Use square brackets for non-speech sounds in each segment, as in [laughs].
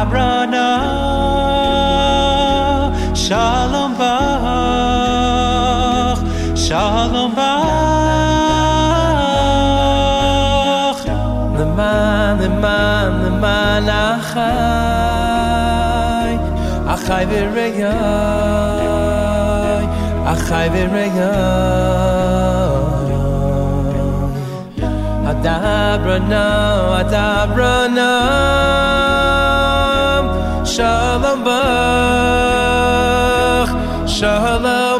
Abrana Shalom Bach. Shalom Bach. Leman, Leman, Leman Achai Achai v'reyai. Achai v'reyai. Adabranam, Adabranam, Shalom Bach, Shalom.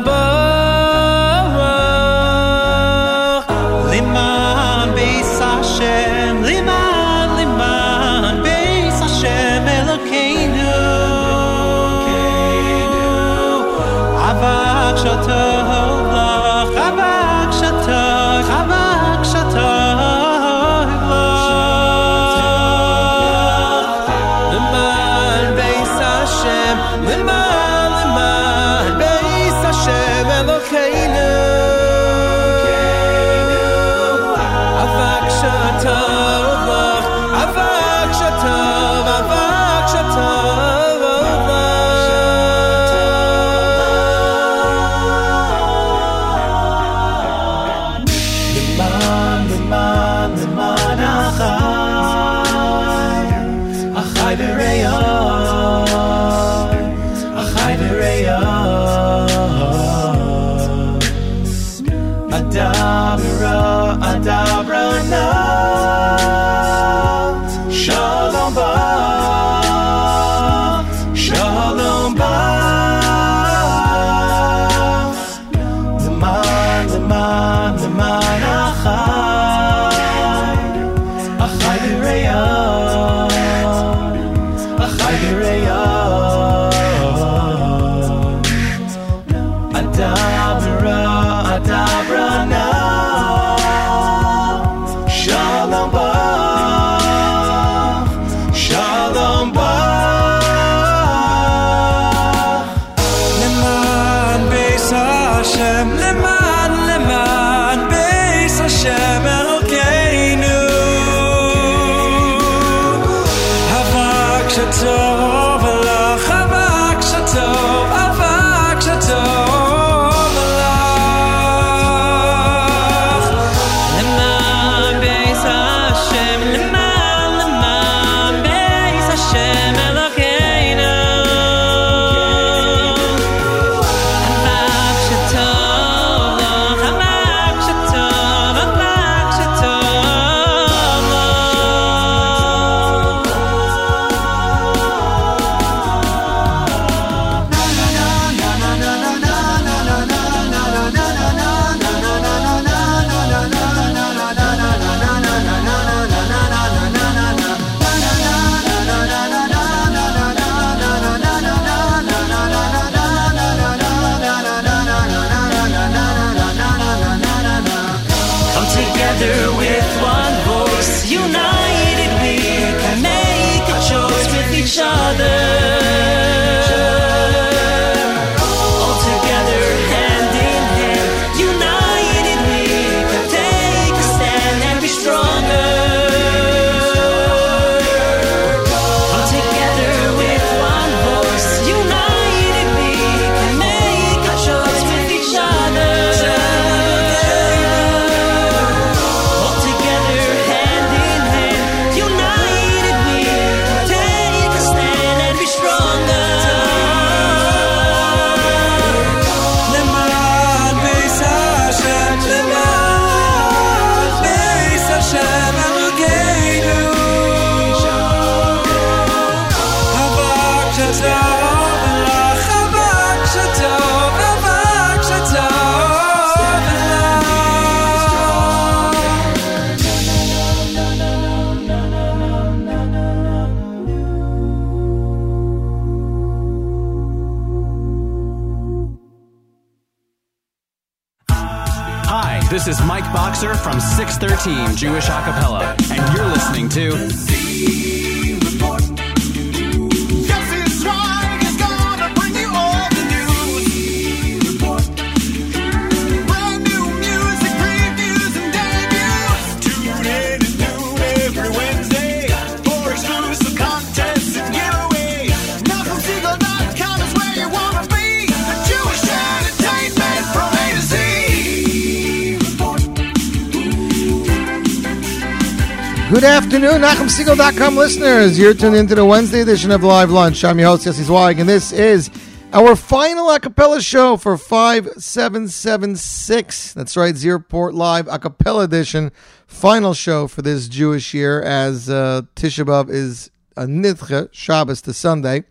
Afternoon, listeners. You're tuned into the Wednesday edition of Live Lunch. I'm your host, Jesse Zweig, and this is our final a cappella show for 5776. That's right, Z Report Live a cappella edition. Final show for this Jewish year as uh, Tisha B'Av is a Nidche, Shabbos to Sunday,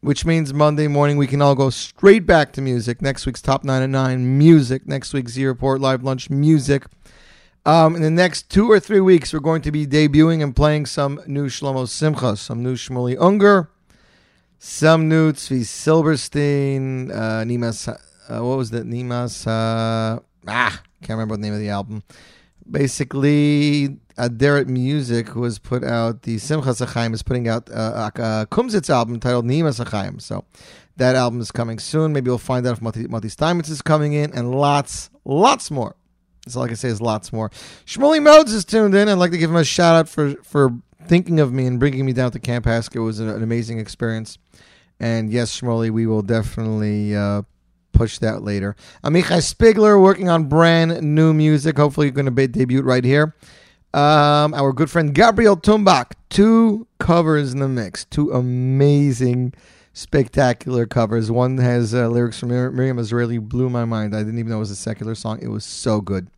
which means Monday morning we can all go straight back to music. Next week's Top 9 at 9, music. Next week's Z Report Live Lunch, music. Um, in the next two or three weeks, we're going to be debuting and playing some new Shlomo Simcha, some new Shmuley Unger, some new Tzvi Silberstein, uh, Nimas, uh, what was that? Nimas, uh, ah, can't remember the name of the album. Basically, Aderet Music was put out, the Simcha Sachaim is putting out uh, a Kumsitz album titled Nimas Sachaim. So that album is coming soon. Maybe we'll find out if Mati, Mati Steinmetz is coming in, and lots, lots more. That's all I can say is lots more. Shmuley Modes is tuned in. I'd like to give him a shout out for, for thinking of me and bringing me down to Camp Haskell. It was an, an amazing experience. And yes, Shmuley, we will definitely uh, push that later. Amichai Spigler working on brand new music. Hopefully, you're going to be debut right here. Um, our good friend Gabriel Tumbach, two covers in the mix, two amazing, spectacular covers. One has uh, lyrics from Mir- Miriam Israeli, blew my mind. I didn't even know it was a secular song. It was so good.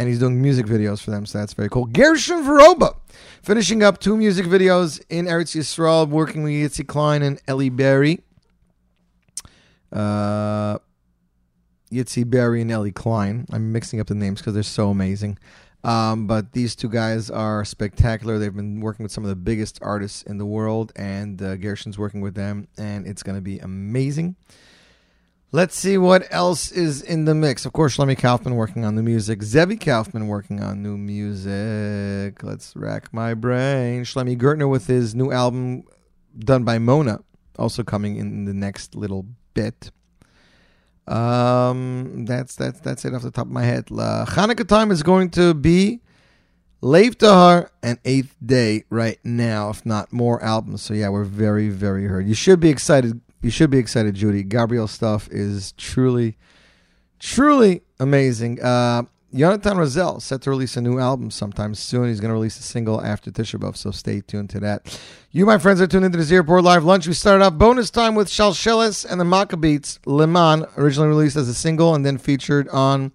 And he's doing music videos for them, so that's very cool. Gershon Veroba, finishing up two music videos in Eretz Yisrael, working with Yitzi Klein and Ellie Berry. Uh, Yitzi Berry and Ellie Klein. I'm mixing up the names because they're so amazing. Um, but these two guys are spectacular. They've been working with some of the biggest artists in the world, and uh, Gershon's working with them, and it's going to be amazing. Let's see what else is in the mix. Of course, Shlomi Kaufman working on the music. Zevi Kaufman working on new music. Let's rack my brain. Shlomi Gertner with his new album done by Mona, also coming in the next little bit. Um, that's that's that's it off the top of my head. La Hanukkah time is going to be Lev Tahar and Eighth Day right now, if not more albums. So yeah, we're very very heard. You should be excited. You should be excited, Judy. Gabriel stuff is truly, truly amazing. Uh, Jonathan Rozelle set to release a new album sometime soon. He's going to release a single after Tisha B'Av, so stay tuned to that. You, my friends, are tuned into the Z Report Live Lunch. We started off bonus time with Shalshelis and the Maccabeats, Leman, originally released as a single and then featured on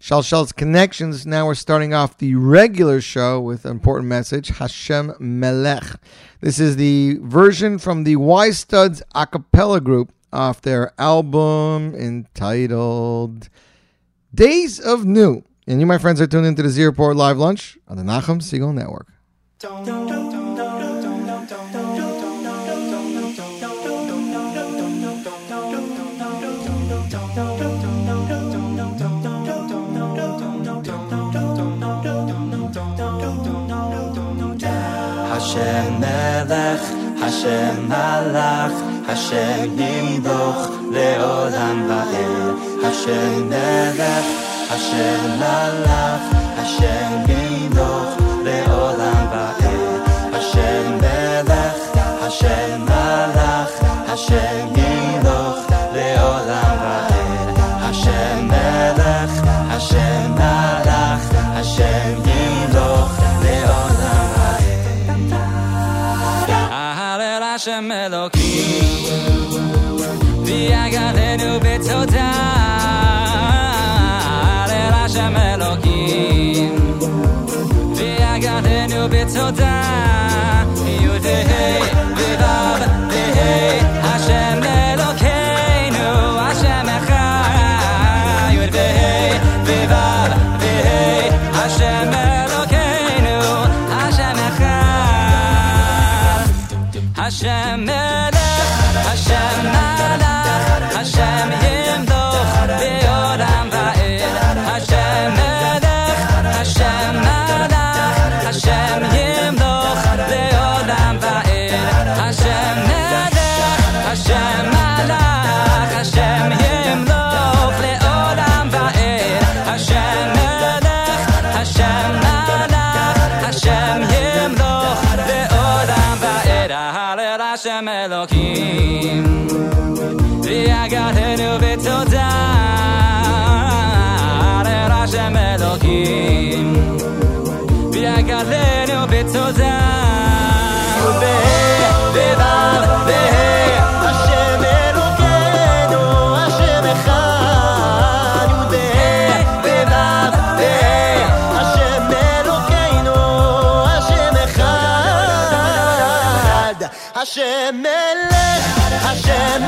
Shalshelis Connections. Now we're starting off the regular show with an important message, Hashem Melech. This is the version from the Y Studs a cappella group off their album entitled Days of New. And you, my friends, are tuned into the Z Live Lunch on the Nachum Segal Network. Hashem Melech, Hashem Malach, Hashem Yimloch, Leolam Va'el. Hashem Melech, Hashem Malach, Hashem Yimloch, Hashem Elokim V'yagalenu b'toda Hallel Hashem Elokim V'yagalenu Hashem.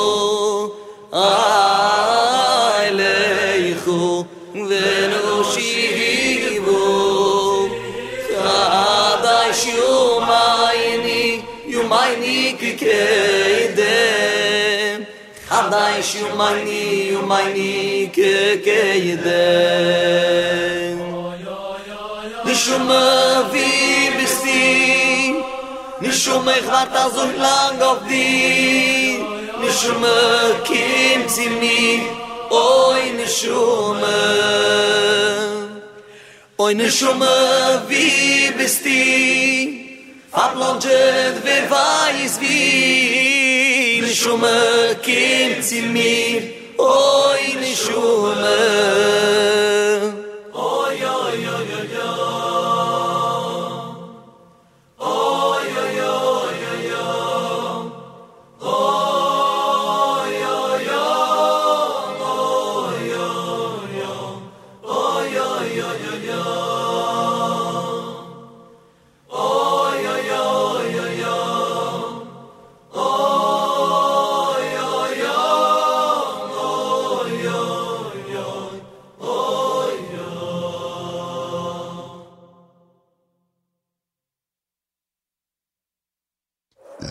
mein shum mani u mani ke ke yede. Ni shum vi bisti. Ni shum ich wart azu lang auf di ni shum kim zi mi oi ni shum oi ni shum vi bisti. Ablonjet, wer weiß wie, נשומה קים צימיר אוי נשומה.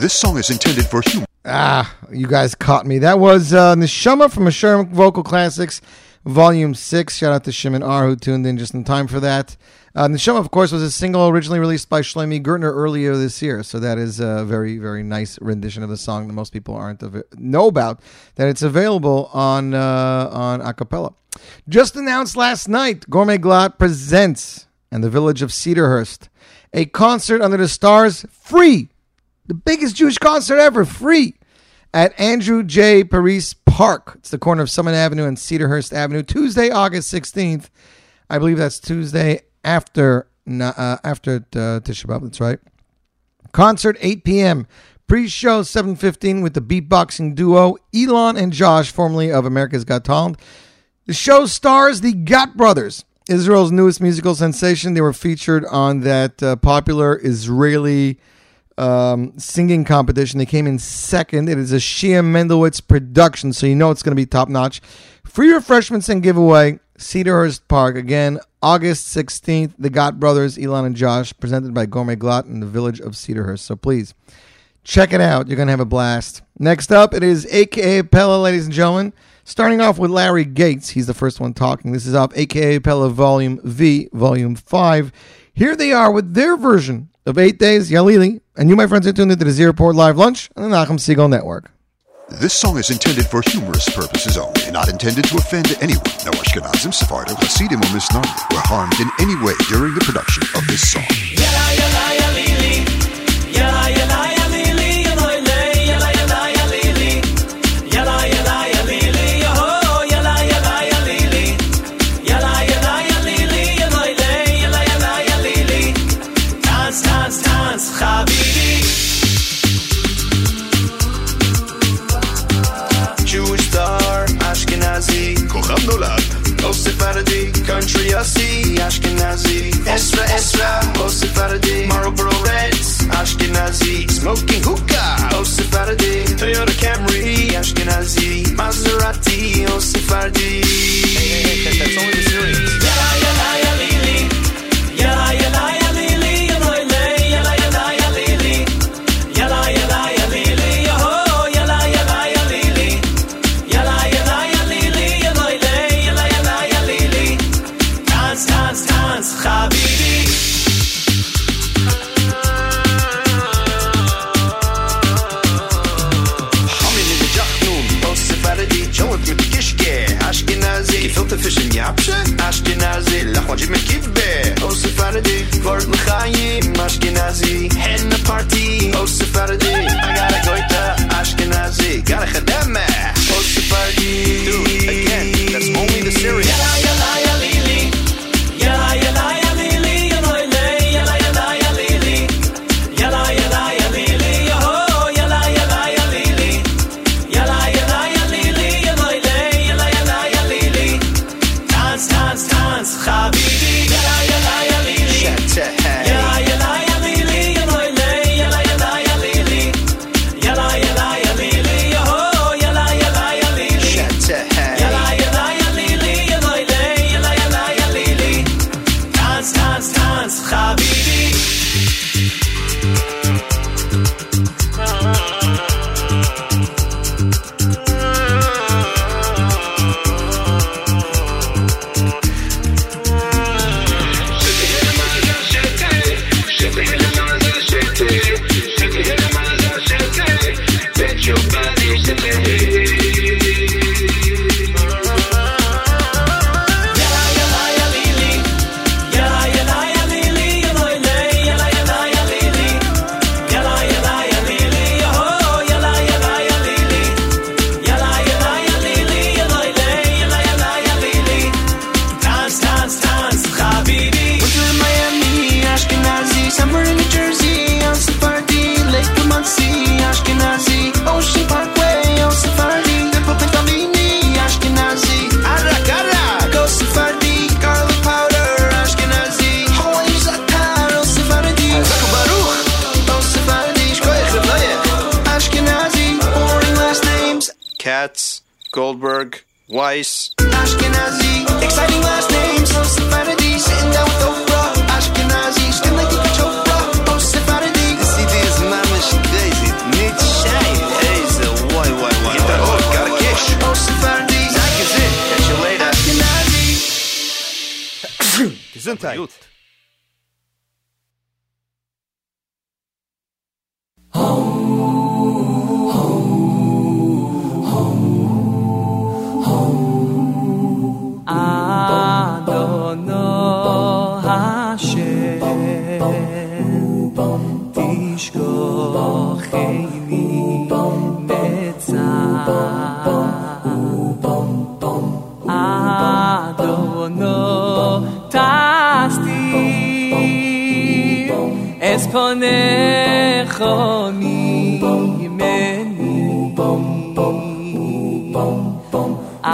This song is intended for humor. Ah, you guys caught me. That was uh, Neshama from Asher Vocal Classics, Volume 6. Shout out to Shimon R, who tuned in just in time for that. Uh, Neshama, of course, was a single originally released by Shlomi Gertner earlier this year. So that is a very, very nice rendition of the song that most people aren't av- know about. That it's available on uh, on acapella. Just announced last night, Gourmet Glatt presents and the village of Cedarhurst a concert under the stars free the biggest Jewish concert ever, free, at Andrew J. Parise Park. It's the corner of Summit Avenue and Cedarhurst Avenue, Tuesday, August 16th. I believe that's Tuesday after uh, after uh, Tisha B'Av. That's right. Concert 8 p.m. Pre-show 7:15 with the beatboxing duo Elon and Josh, formerly of America's Got Talent. The show stars the Got Brothers, Israel's newest musical sensation. They were featured on that uh, popular Israeli um, singing competition. They came in second. It is a Shia Mendelowitz production, so you know it's going to be top notch. Free refreshments and giveaway. Cedarhurst Park again, August 16th. The Got Brothers, Elon and Josh, presented by Gourmet Glatt in the village of Cedarhurst. So please check it out. You're going to have a blast. Next up, it is AKA Pella, ladies and gentlemen. Starting off with Larry Gates. He's the first one talking. This is off AKA Pella Volume V, Volume 5. Here they are with their version of Eight Days, Yalili. And you, my friends, are tuned into the Z Report Live Lunch on the Nachum Segal Network. This song is intended for humorous purposes only, not intended to offend anyone. No Ashkenazim, Sephardim, Hasidim, or Misnagdim were harmed in any way during the production of this song. Yalla yalla ya Ashkenazi, Kocham Nolad, Osef Aradi, Country Yossi, Ashkenazi, Esra Esra, Osef Aradi, Marlboro Reds, Ashkenazi, Smoking Hookah, Osef Aradi, Toyota Camry, Ashkenazi, Maserati, Osef Aradi. That's only the Syrians. acho que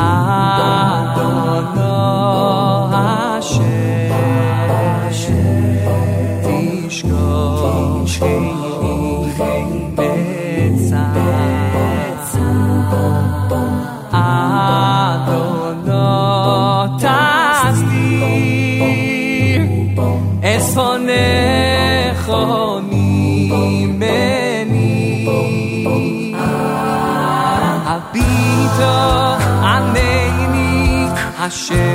Adonai Hashem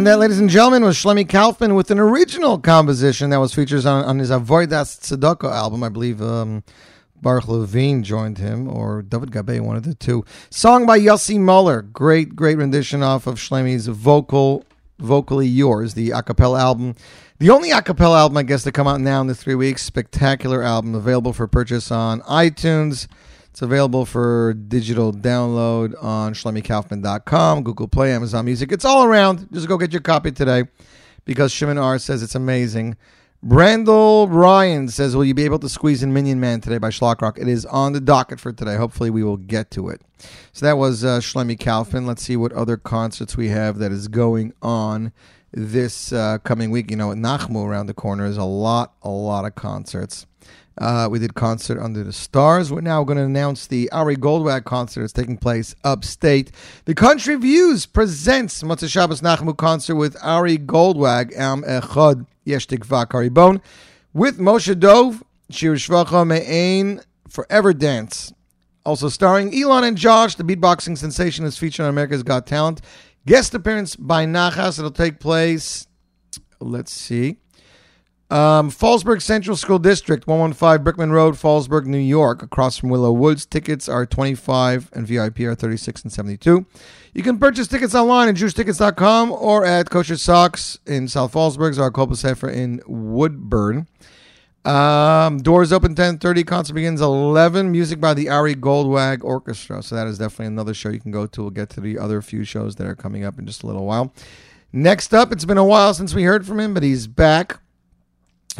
And that, ladies and gentlemen, was Shlomi Kaufman with an original composition that was featured on, on his Avoidas Tzedakah album. I believe um, Baruch Levine joined him, or David Gabe, one of the two. Song by Yossi Muller. Great, great rendition off of Shlomi's vocal, vocally yours, the a cappella album. The only a cappella album, I guess, to come out now in the three weeks. Spectacular album, available for purchase on iTunes. It's available for digital download on ShlemiKaufman.com, Google Play, Amazon Music. It's all around. Just go get your copy today because Shimon R says it's amazing. Brandel Ryan says, Will you be able to squeeze in Minyan Man today by Schlock Rock? It is on the docket for today. Hopefully, we will get to it. So that was uh, Shlomi Kaufman. Let's see what other concerts we have that is going on this uh, coming week. You know, Nachmu around the corner is a lot, a lot of concerts. Uh, we did concert under the stars. We're now going to announce the Ari Goldwag concert that's taking place upstate. The Country Views presents Motzei Shabbos Nachmu concert with Ari Goldwag Am Echad Yesh Tikva Karibon with Moshe Dove, Shir Shvacha Me'ain Forever Dance. Also starring Elon and Josh, the beatboxing sensation is featured on America's Got Talent. Guest appearance by Nachas. It'll take place, let's see, um, Fallsburg Central School District, 115 Brickman Road, Fallsburg, New York, across from Willow Woods. Tickets are 25 and VIP are 36 and 72. You can purchase tickets online at jewishtickets.com or at Kosher Socks in South Fallsburg, Zarkopa Sefer in Woodbourne. Um, doors open 10.30, concert begins 11. Music by the Ari Goldwag Orchestra. So that is definitely another show you can go to. We'll get to the other few shows that are coming up in just a little while. Next up, it's been a while since we heard from him, but he's back.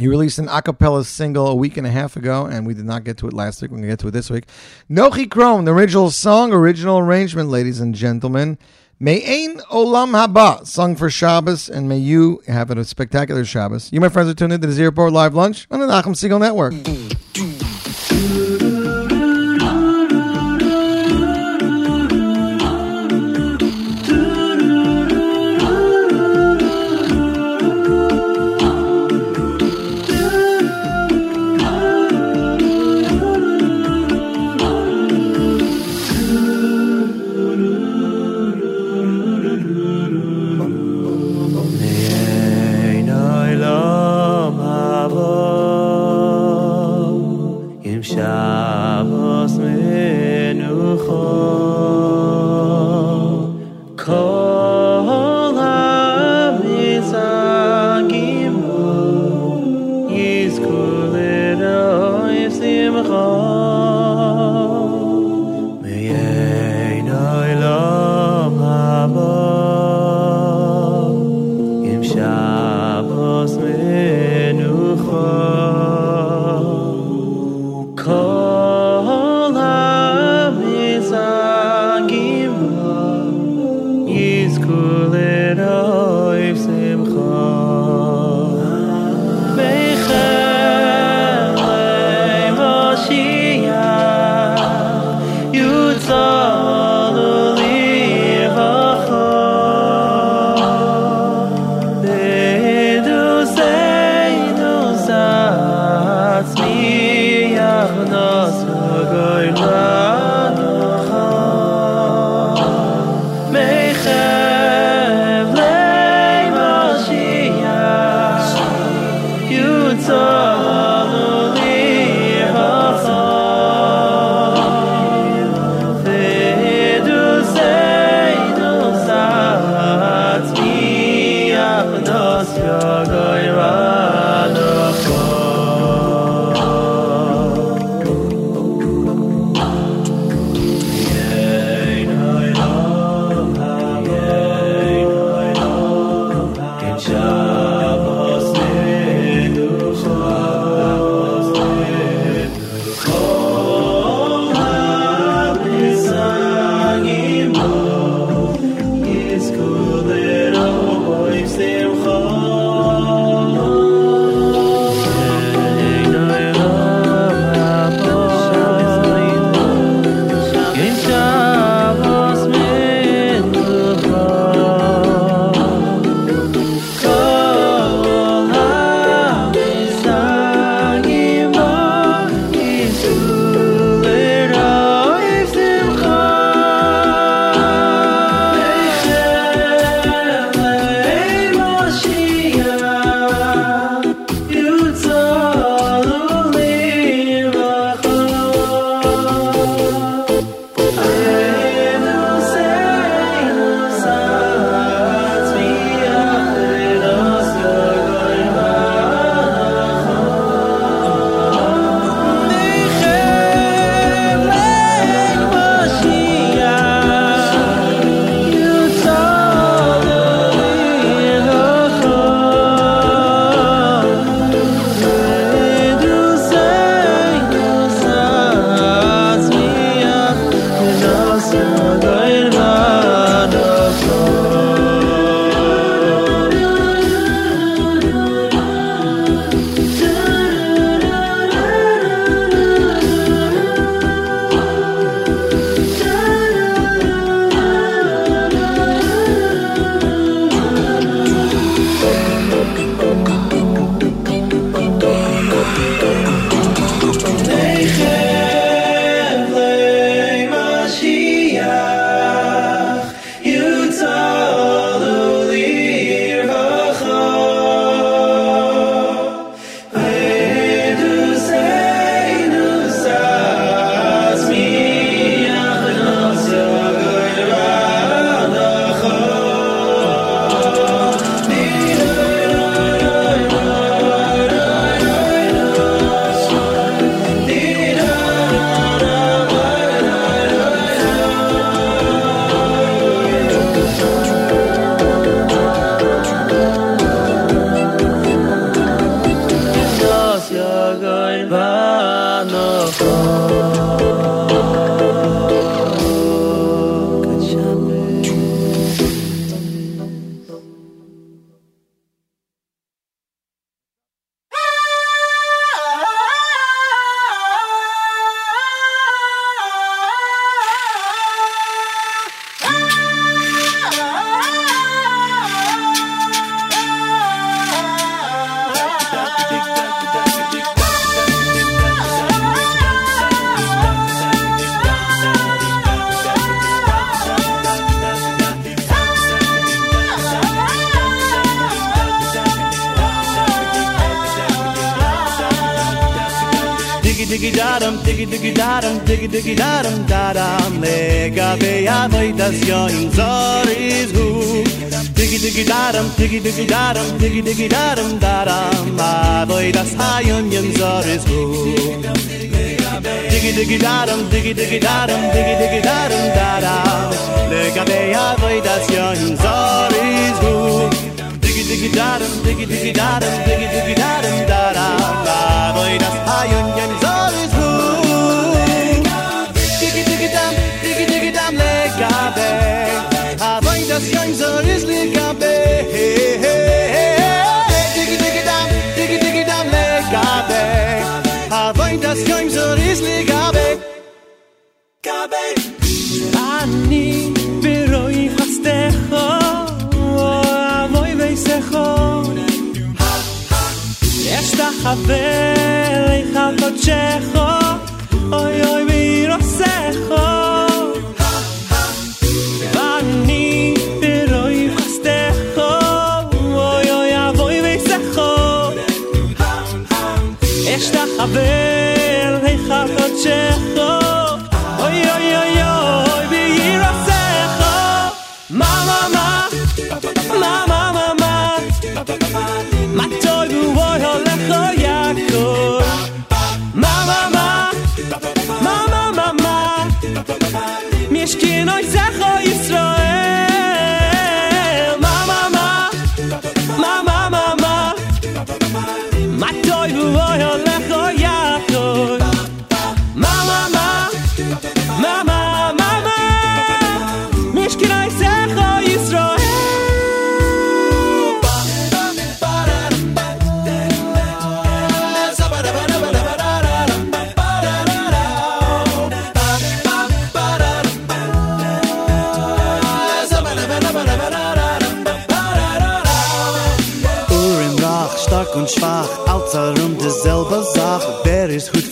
He released an acapella single a week and a half ago, and we did not get to it last week. We're going to get to it this week. Nochi Krohn, the original song, original arrangement, ladies and gentlemen. May Ein Olam Haba, sung for Shabbos, and may you have a spectacular Shabbos. You, my friends, are tuned in to the Z Report Live Lunch on the Nachum Segal Network. a ver.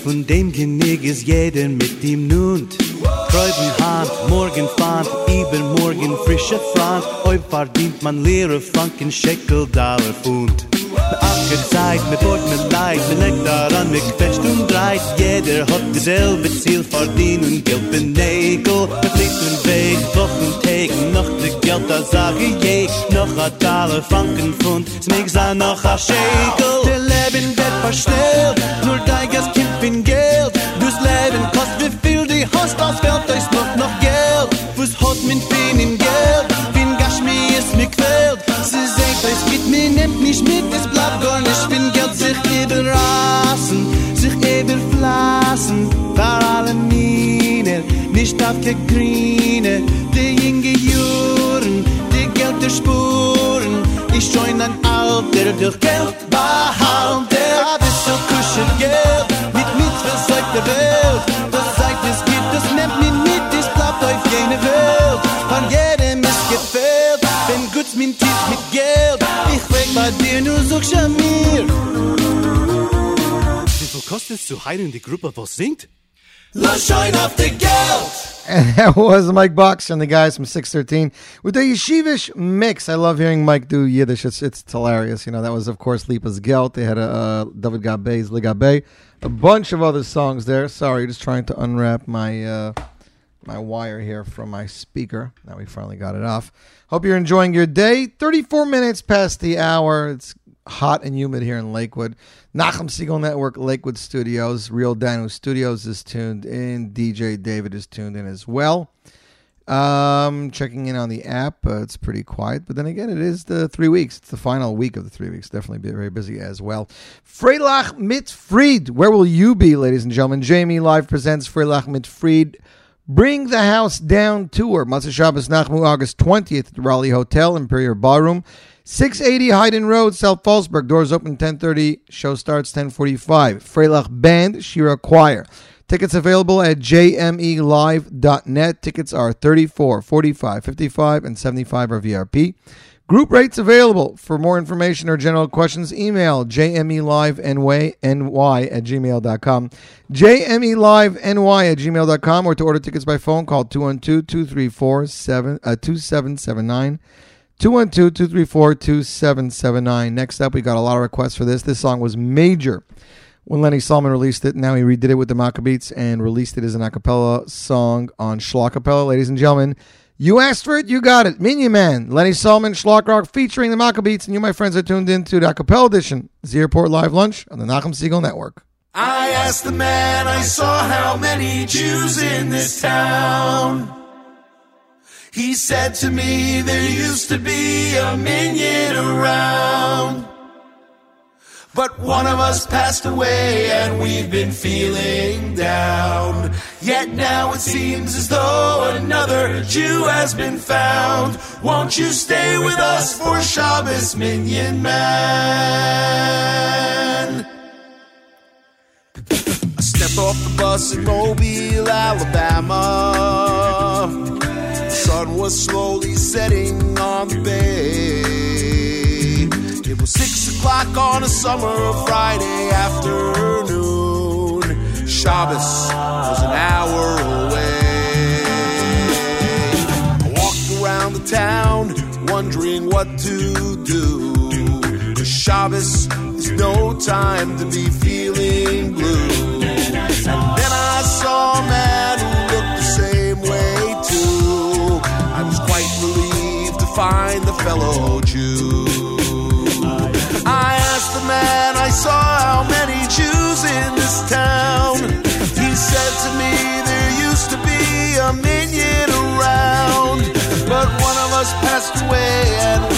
Von dem Genick, ist jeder mit ihm nun. Kräuben Hand, morgen Pfand, übermorgen frische Front. Heu verdient man leere Franken, Shekel, Dollar, Pfund. Abgezeit, mit Wort, mit Leid, mit legt daran, mit quetscht und dreit. Jeder hat dieselbe Ziel, verdienen Geld benägel. Mit Licht und Weg, Wochen, Tagen, noch de Geld, da sage je. Noch a Dollar, Franken, Pfund, smig sein noch a Shekel. Der Leben wird verstellt, nur dein Gast kommt in Geld. Dus Leben kostet wie viel die hast, das Geld ist noch noch Geld. Was hat min fin in Geld, fin Gashmi ist mir quält. Sie sagt, es mit mir, nimmt nicht mit, es bleibt gar nicht, fin Geld sich überrasen, sich überflassen. Für alle Minen, nicht auf die Grine, die jinge Juren, die Geld der Spuren. Ich join ein Alter durch Geld behalte, bleibt auf jene Welt. Von jedem ist gefehlt, wenn Guts min Tief mit Geld. Ich weg bei dir, nur such schon mir. Wie viel kostet es zu heilen die Gruppe, was singt? Lass schein auf die Geld! And [laughs] that was Mike Box and the guys from 613 with the Yeshivish mix. I love hearing Mike do Yiddish. It's, it's hilarious. You know, that was, of course, Lipa's Gelt. They had a, uh, David Gabe's Ligabe. A bunch of other songs there. Sorry, just trying to unwrap my uh, my wire here from my speaker. Now we finally got it off. Hope you're enjoying your day. 34 minutes past the hour. It's hot and humid here in Lakewood. Nachum Segal Network, Lakewood Studios. Real Dino Studios is tuned in. DJ David is tuned in as well. Um, checking in on the app, uh, it's pretty quiet. But then again, it is the three weeks. It's the final week of the three weeks. Definitely be very busy as well. Freilach mit Fried. Where will you be, ladies and gentlemen? JME Live presents Freilach mit Fried. Bring the House Down tour. Motzei Shabbos Nachmu, August 20th at the Raleigh Hotel, Imperial Ballroom. 680 Hayden Road, South Fallsburg. Doors open 10.30. Show starts 10.45. Freilach Band, Shira Choir. Tickets available at jmelive.net. Tickets are 34, 45, 55, and 75 are VRP. Group rates available. For more information or general questions, email jmeliveny at gmail.com. jmeliveny at gmail.com or to order tickets by phone, call 212-234-2779. Uh, 212-234-2779. Next up, we got a lot of requests for this. This song was major when Lenny Solomon released it. Now he redid it with the Maccabeats and released it as an a cappella song on Schlockapella. Ladies and gentlemen, you asked for it, you got it. Minyan Man, Lenny Solomon, Schlock Rock featuring the Maccabeats, and you, my friends, are tuned in to the a cappella edition, Z Report Live Lunch on the Nachum Segal Network. I asked the man I saw how many Jews in this town. He said to me there used to be a minyan around. But one of us passed away and we've been feeling down. Yet now it seems as though another Jew has been found. Won't you stay with us for Shabbos, Minyan Man? I step off the bus in Mobile, Alabama. The sun was slowly setting on the bay. It was six o'clock on a summer Friday afternoon. Shabbos was an hour away. I walked around the town wondering what to do. 'Cause Shabbos is no time to be feeling blue. And then I saw a man who looked the same way too. I was quite relieved to find the fellow Jew. In this town. He said to me there used to be a minyan around, but one of us passed away and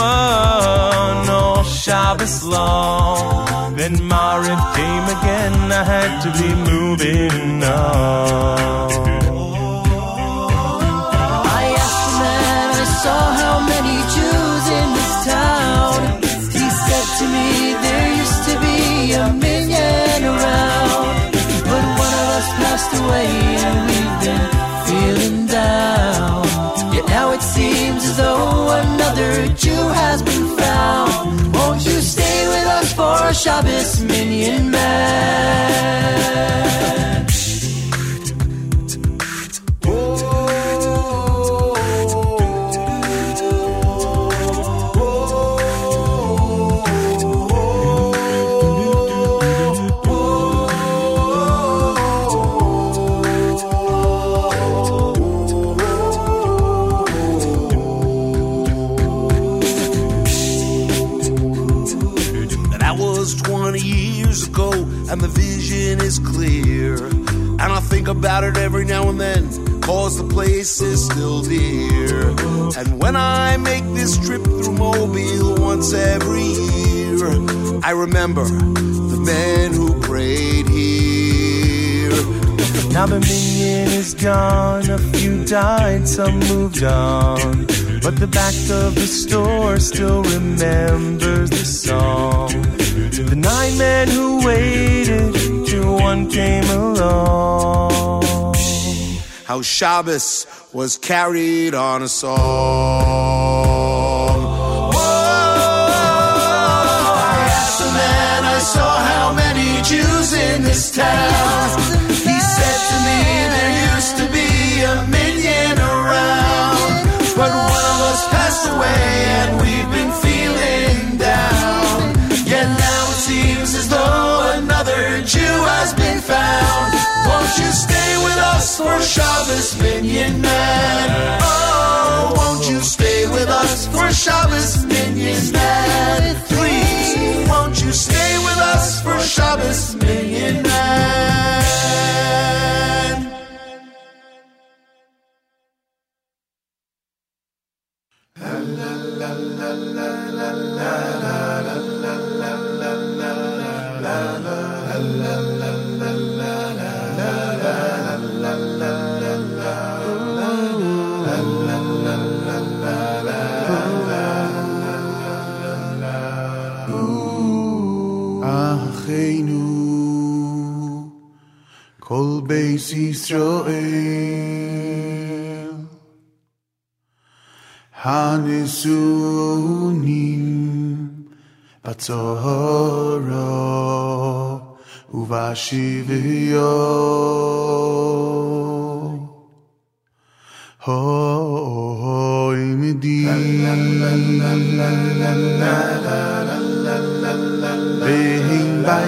One all Shabbos long. Then Mariv came again, I had to be moving on. I asked I saw how many Jews in this town. He said to me there used to be a minyan around, but one of us passed away and we've been though another Jew has been found. Won't you stay with us for Shabbos, minyan man? About it every now and then, cause the place is still dear. And when I make this trip through Mobile once every year, I remember the men who prayed here. Now the minyan is gone, a few died, some moved on. But the back of the store still remembers the song. The nine men who waited till one came along. How Shabbos was carried on a song. I asked a man I saw how many Jews in this town. He said to me there used to be a million around, but one of us passed away and we've been feeling down. Yet now it seems as though another Jew has been found. Won't you stay with us for Shabbos Minyan Man? Oh, won't you stay with us for Shabbos Minyan Man? Please, won't you stay with us for Shabbos Minyan Man? la la la la la la la la la la la כל בית ישראל, הנשונים בצהרה ובשוויון. הוי מדין Being by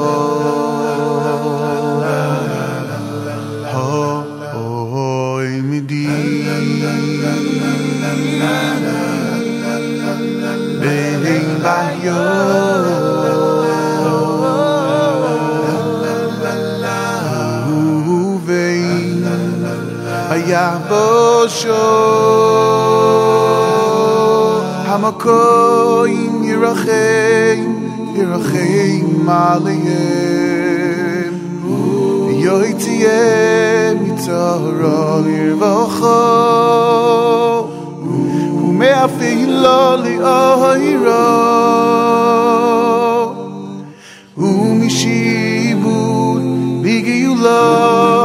בין ביום ובין היבשו המקוים ירחם ירחם עליהם יוי תהיה מצרה May after you lovely oh ira um big you love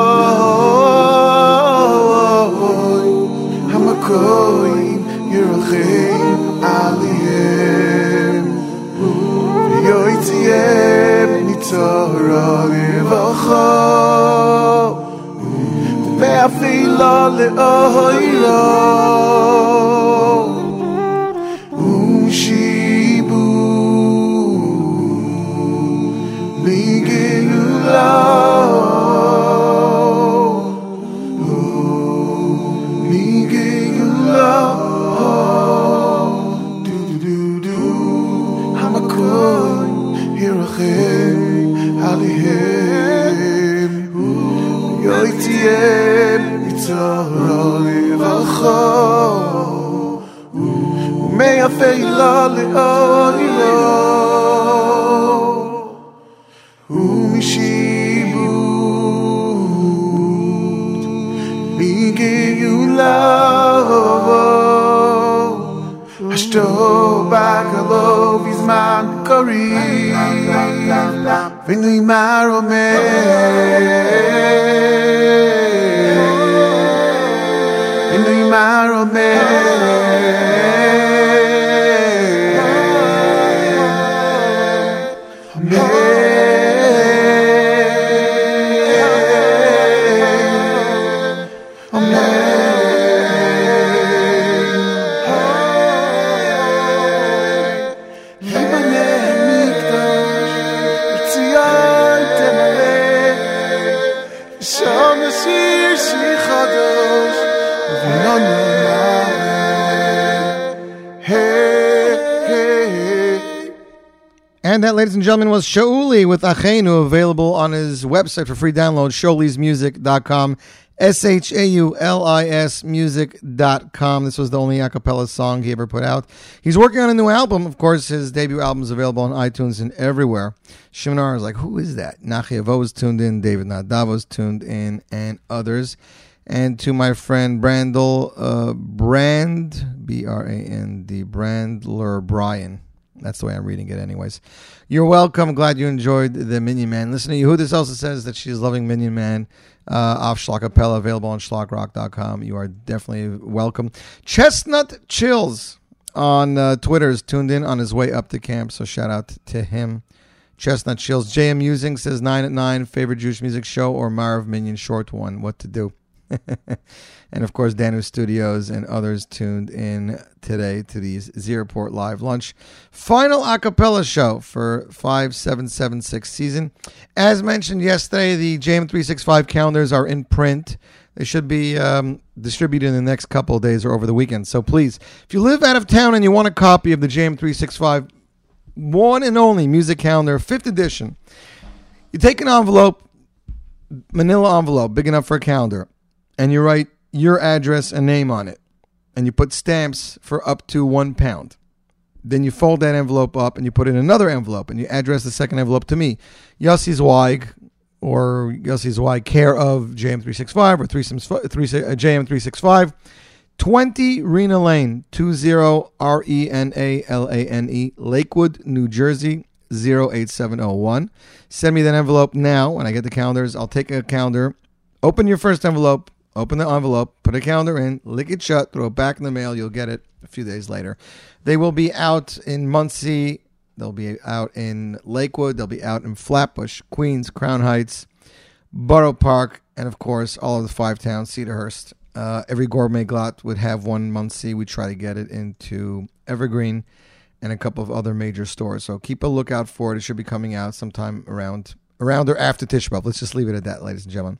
gentlemen, was Shauli with Achenu, available on his website for free download, shaulismusic.com. S H A U L I S music.com. This was the only a cappella song he ever put out. He's working on a new album. Of course, his debut album is available on iTunes and everywhere. Shimonar is like, who is that? Nachi Avo was tuned in, David Nadav was tuned in, and others. And to my friend Brandel, uh, Brand, B R A N D, Brandler Brian. That's the way I'm reading it, anyways. You're welcome. Glad you enjoyed the Minyan Man. Listen to Yehudis also says that she's loving Minyan Man uh, off Schlockapella, available on schlockrock.com. You are definitely welcome. Chestnut Chills on uh, Twitter is tuned in on his way up to camp, so shout out to him. Chestnut Chills. JM Musing says 9 at 9, favorite Jewish music show or Marv Minyan short one. What to do? [laughs] and of course, Danu Studios and others tuned in today to these Z Report Live Lunch final a cappella show for 5776 season. As mentioned yesterday, the JM365 calendars are in print. They should be um, distributed in the next couple of days or over the weekend. So please, if you live out of town and you want a copy of the JM365 one and only music calendar, fifth edition, you take an envelope, manila envelope, big enough for a calendar, and you write your address and name on it, and you put stamps for up to one pound. Then you fold that envelope up and you put in another envelope and you address the second envelope to me, Yossi Zweig, or Yossi Zweig, care of JM365 or 3, uh, JM365. 20 Rena Lane, 20 R E N A L A N E, Lakewood, New Jersey, 08701. Send me that envelope now when I get the calendars. I'll take a calendar, open your first envelope, open the envelope, put a calendar in, lick it shut, throw it back in the mail. You'll get it a few days later. They will be out in Monsey. They'll be out in Lakewood. They'll be out in Flatbush, Queens, Crown Heights, Borough Park, and of course, all of the five towns, Cedarhurst. Uh, every Gourmet Glatt would have one Monsey. We try to get it into Evergreen and a couple of other major stores. So keep a lookout for it. It should be coming out sometime around around or after Tish B'Av. Let's just leave it at that, ladies and gentlemen.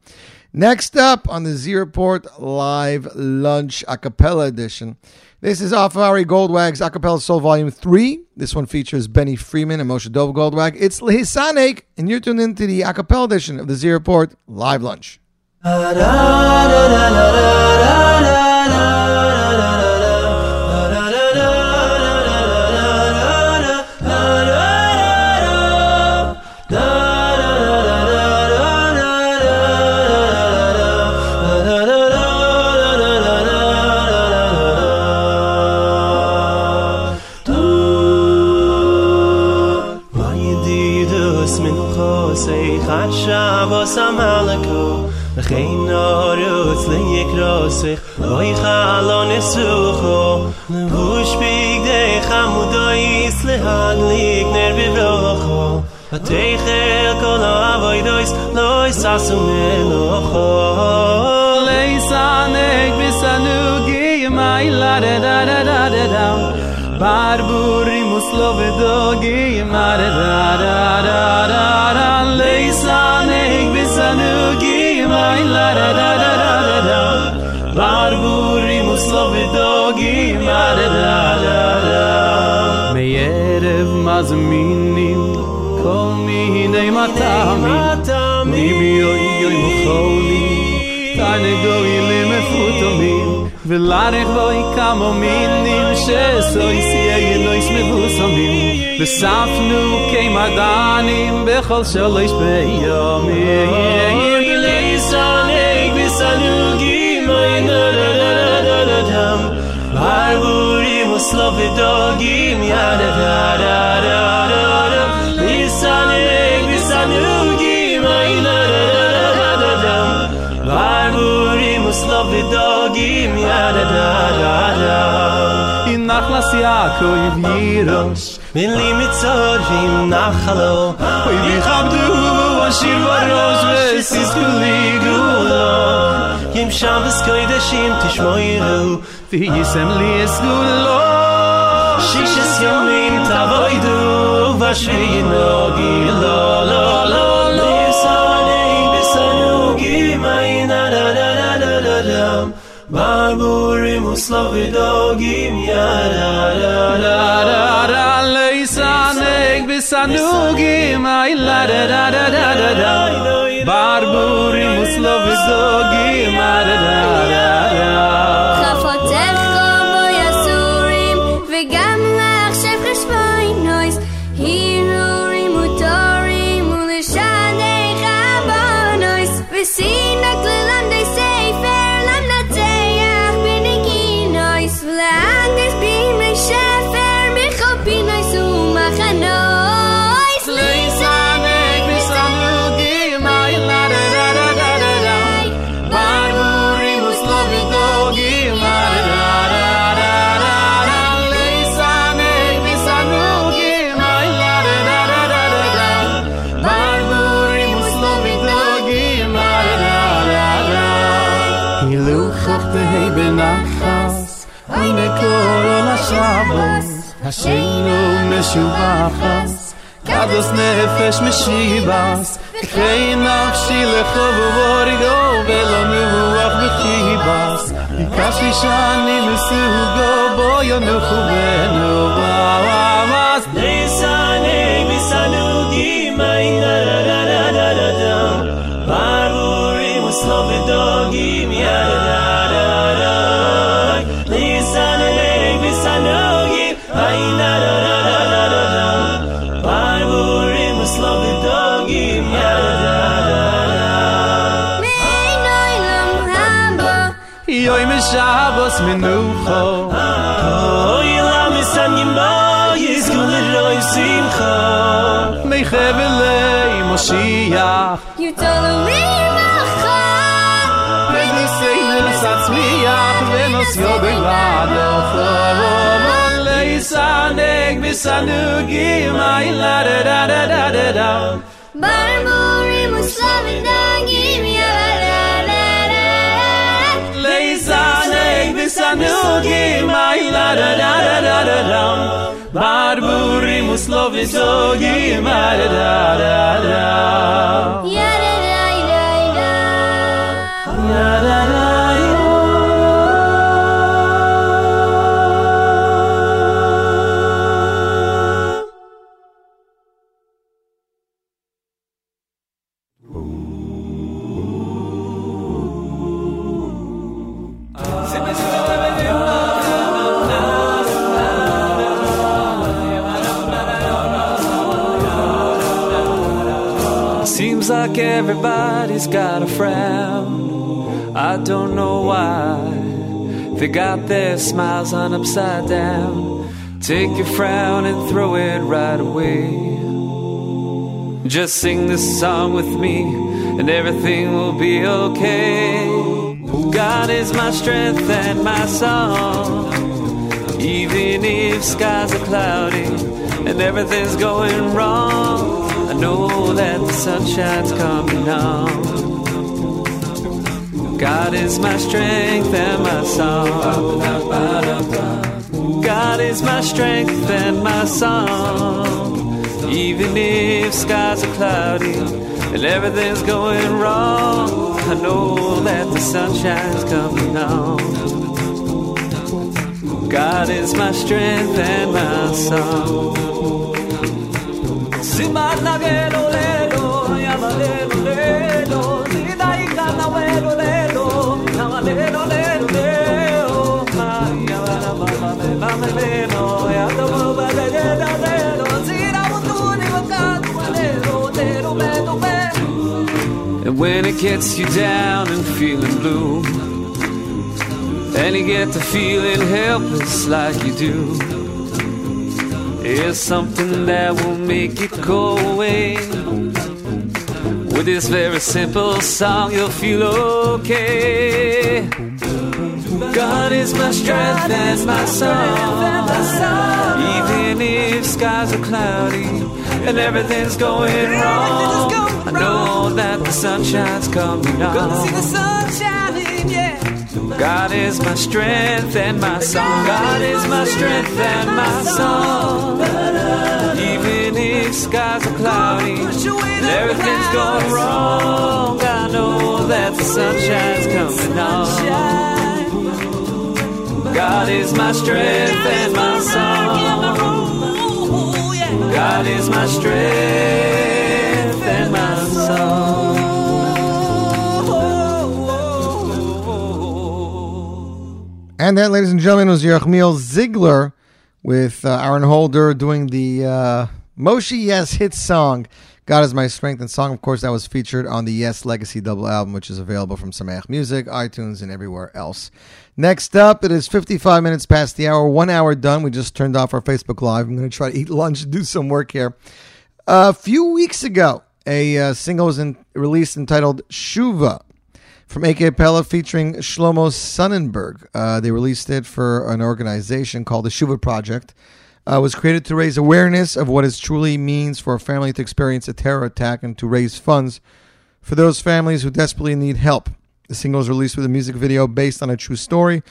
Next up on the Z Report Live Lunch A Cappella Edition. This is off of Ari Goldwag's A Cappella Soul Volume 3. This one features Benny Freeman and Moshe Dov Goldwag. It's Lehisanek, and you're tuned into the A Cappella Edition of the Z Report Live Lunch. sucho Vush big de chamudo is lehag lig ner bivrocho Vat eichel kol avoy dois lo is asu melocho Leis aneg bis anugi mai la da da da da da da. Barburi muslove dogi mare da da da da da. Leis aneg bis da da da velarig vol i kam שסוי min nim she וספנו כמדענים בכל ye nois me vu so min le saf nu ke dan im be khol shol ich be yo le da. Yaakov yirosh Bin li mitzorim nachalo. Oy vi chabdu Ashir varosh Vesis kuli gulo Yim Shabbos koydeshim tishmoiru Vi yisem li esgulo Shishes yomim tavoidu Vashvino gilo lo lo muslovi dogim ya la la la la la leisanek bisanugim ay la la la la la la barburi muslovi dogim la la la la Shabbos Hasheinu meshubachas Kados nefesh meshibas Kei nafshi lecho v'vorigo Velo nuach b'chibas Bikashi shani mesugo Bo yonuchu benu Vamas Lisanek Shabbos Menucho Oy, la misan yimbo Yis gulli roi simcha. Mei chevelei Moshiach You tolu me yimacha Mei nisei nilis atzmiach Mei nos yobi lado Choro Mei sanek misanu gima la da da da da da da. Barmurim uslavin dangim Yara Bisanugi my la da da da da da da. Barburi muslovi dogi my da. Ya da da like everybody's got a frown. I don't know why. They got their smiles on upside down. Take your frown and throw it right away. Just sing this song with me, and everything will be okay. God is my strength and my song. Even if skies are cloudy and everything's going wrong, know that the sunshine's coming on. God is my strength and my song. God is my strength and my song. Even if skies are cloudy and everything's going wrong, I know that the sunshine's coming on. God is my strength and my song. And when it gets you down and feeling blue, and you get to feeling helpless like you do. Here's something that will make it go away. With this very simple song, you'll feel okay. God is my strength and my song. Even if skies are cloudy and everything's going wrong, I know that the sunshine's coming on. God is my strength and my song. God is my strength and my song. Even if skies are cloudy and everything's going wrong, I know that the sunshine's coming on. God is my strength and my song. God is my strength and my And that, ladies and gentlemen, was Yerachmiel Ziegler with uh, Aaron Holder doing the uh, Yes hit song, God is My Strength and Song. Of course, that was featured on the Yes Legacy double album, which is available from Sameach Music, iTunes, and everywhere else. Next up, it is 55 minutes past the hour, one hour done. We just turned off our Facebook Live. I'm going to try to eat lunch and do some work here. A few weeks ago, a uh, single was in, released entitled Shuva from AK Pella featuring Shlomo Sonnenberg. Uh, they released it for an organization called the Shuva Project. Uh, was created to raise awareness of what it truly means for a family to experience a terror attack and to raise funds for those families who desperately need help. The single was released with a music video based on a true story,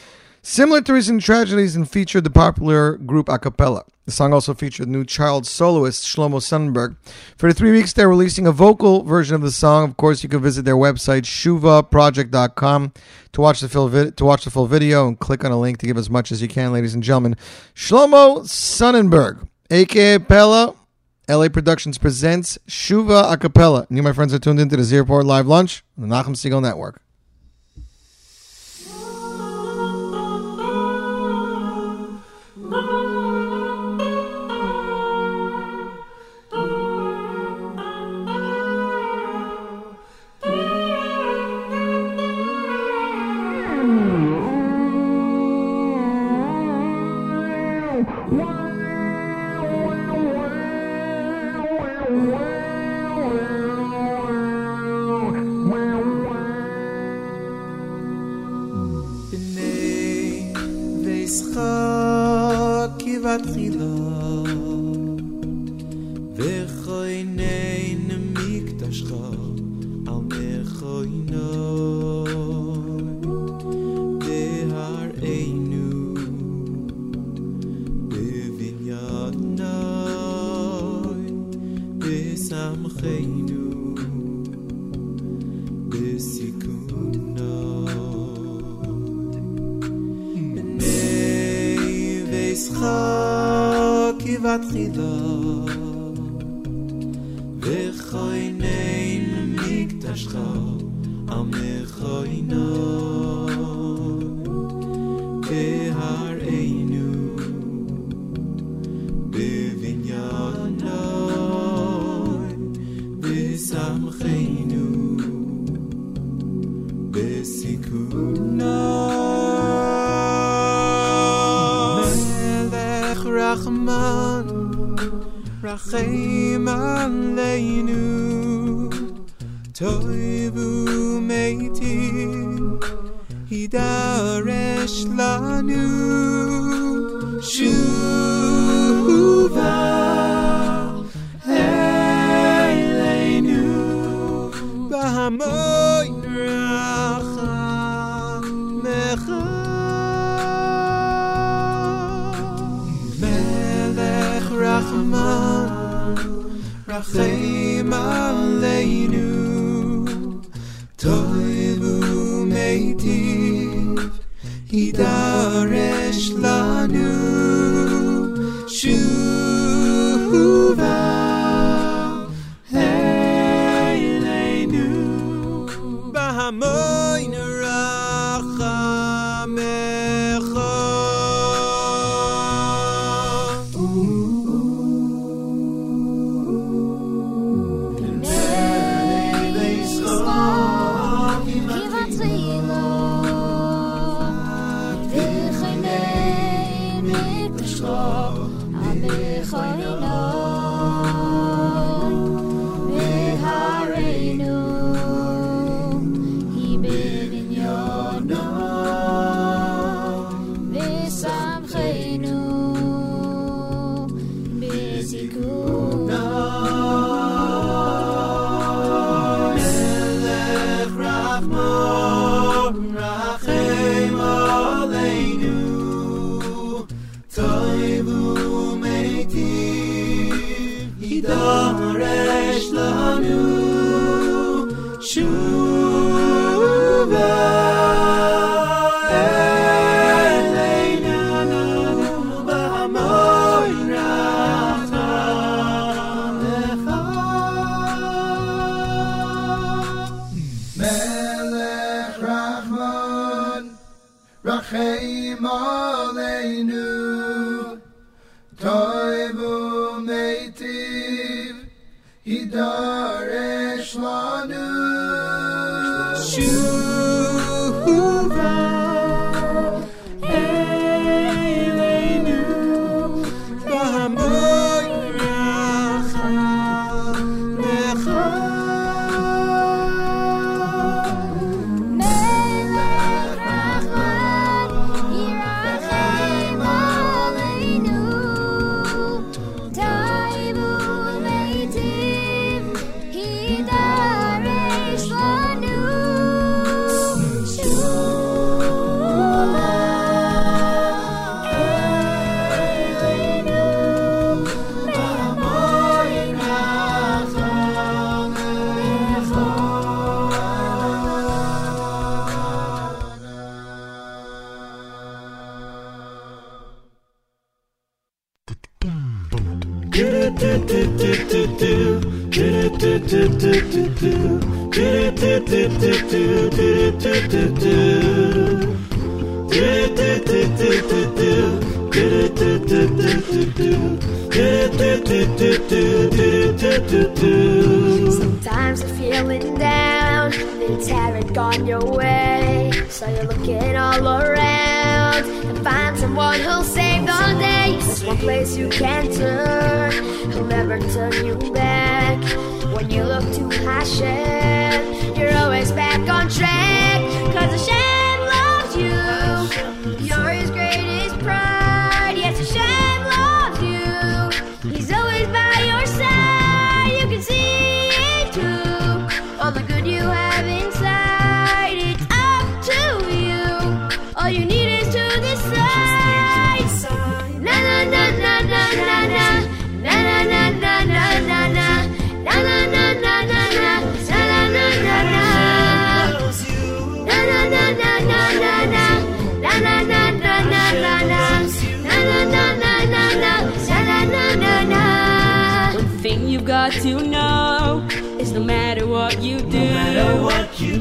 similar to recent tragedies, and featured the popular group a cappella. The song also featured new child soloist Shlomo Sonnenberg. For the three weeks, they're releasing a vocal version of the song. Of course, you can visit their website shuvaproject.com to watch the full to watch the full video and click on a link to give as much as you can, ladies and gentlemen. Shlomo Sonnenberg, aka Pella, LA Productions presents Shuva a cappella. And you, my friends, are tuned into the Z Report Live Lunch on the Nachum Segal Network. patrie vat khido ve khoy nein mikt tashkhot am khoy רחם עלינו טוב ומיטיב יידרש לנו שובה רחם עלינו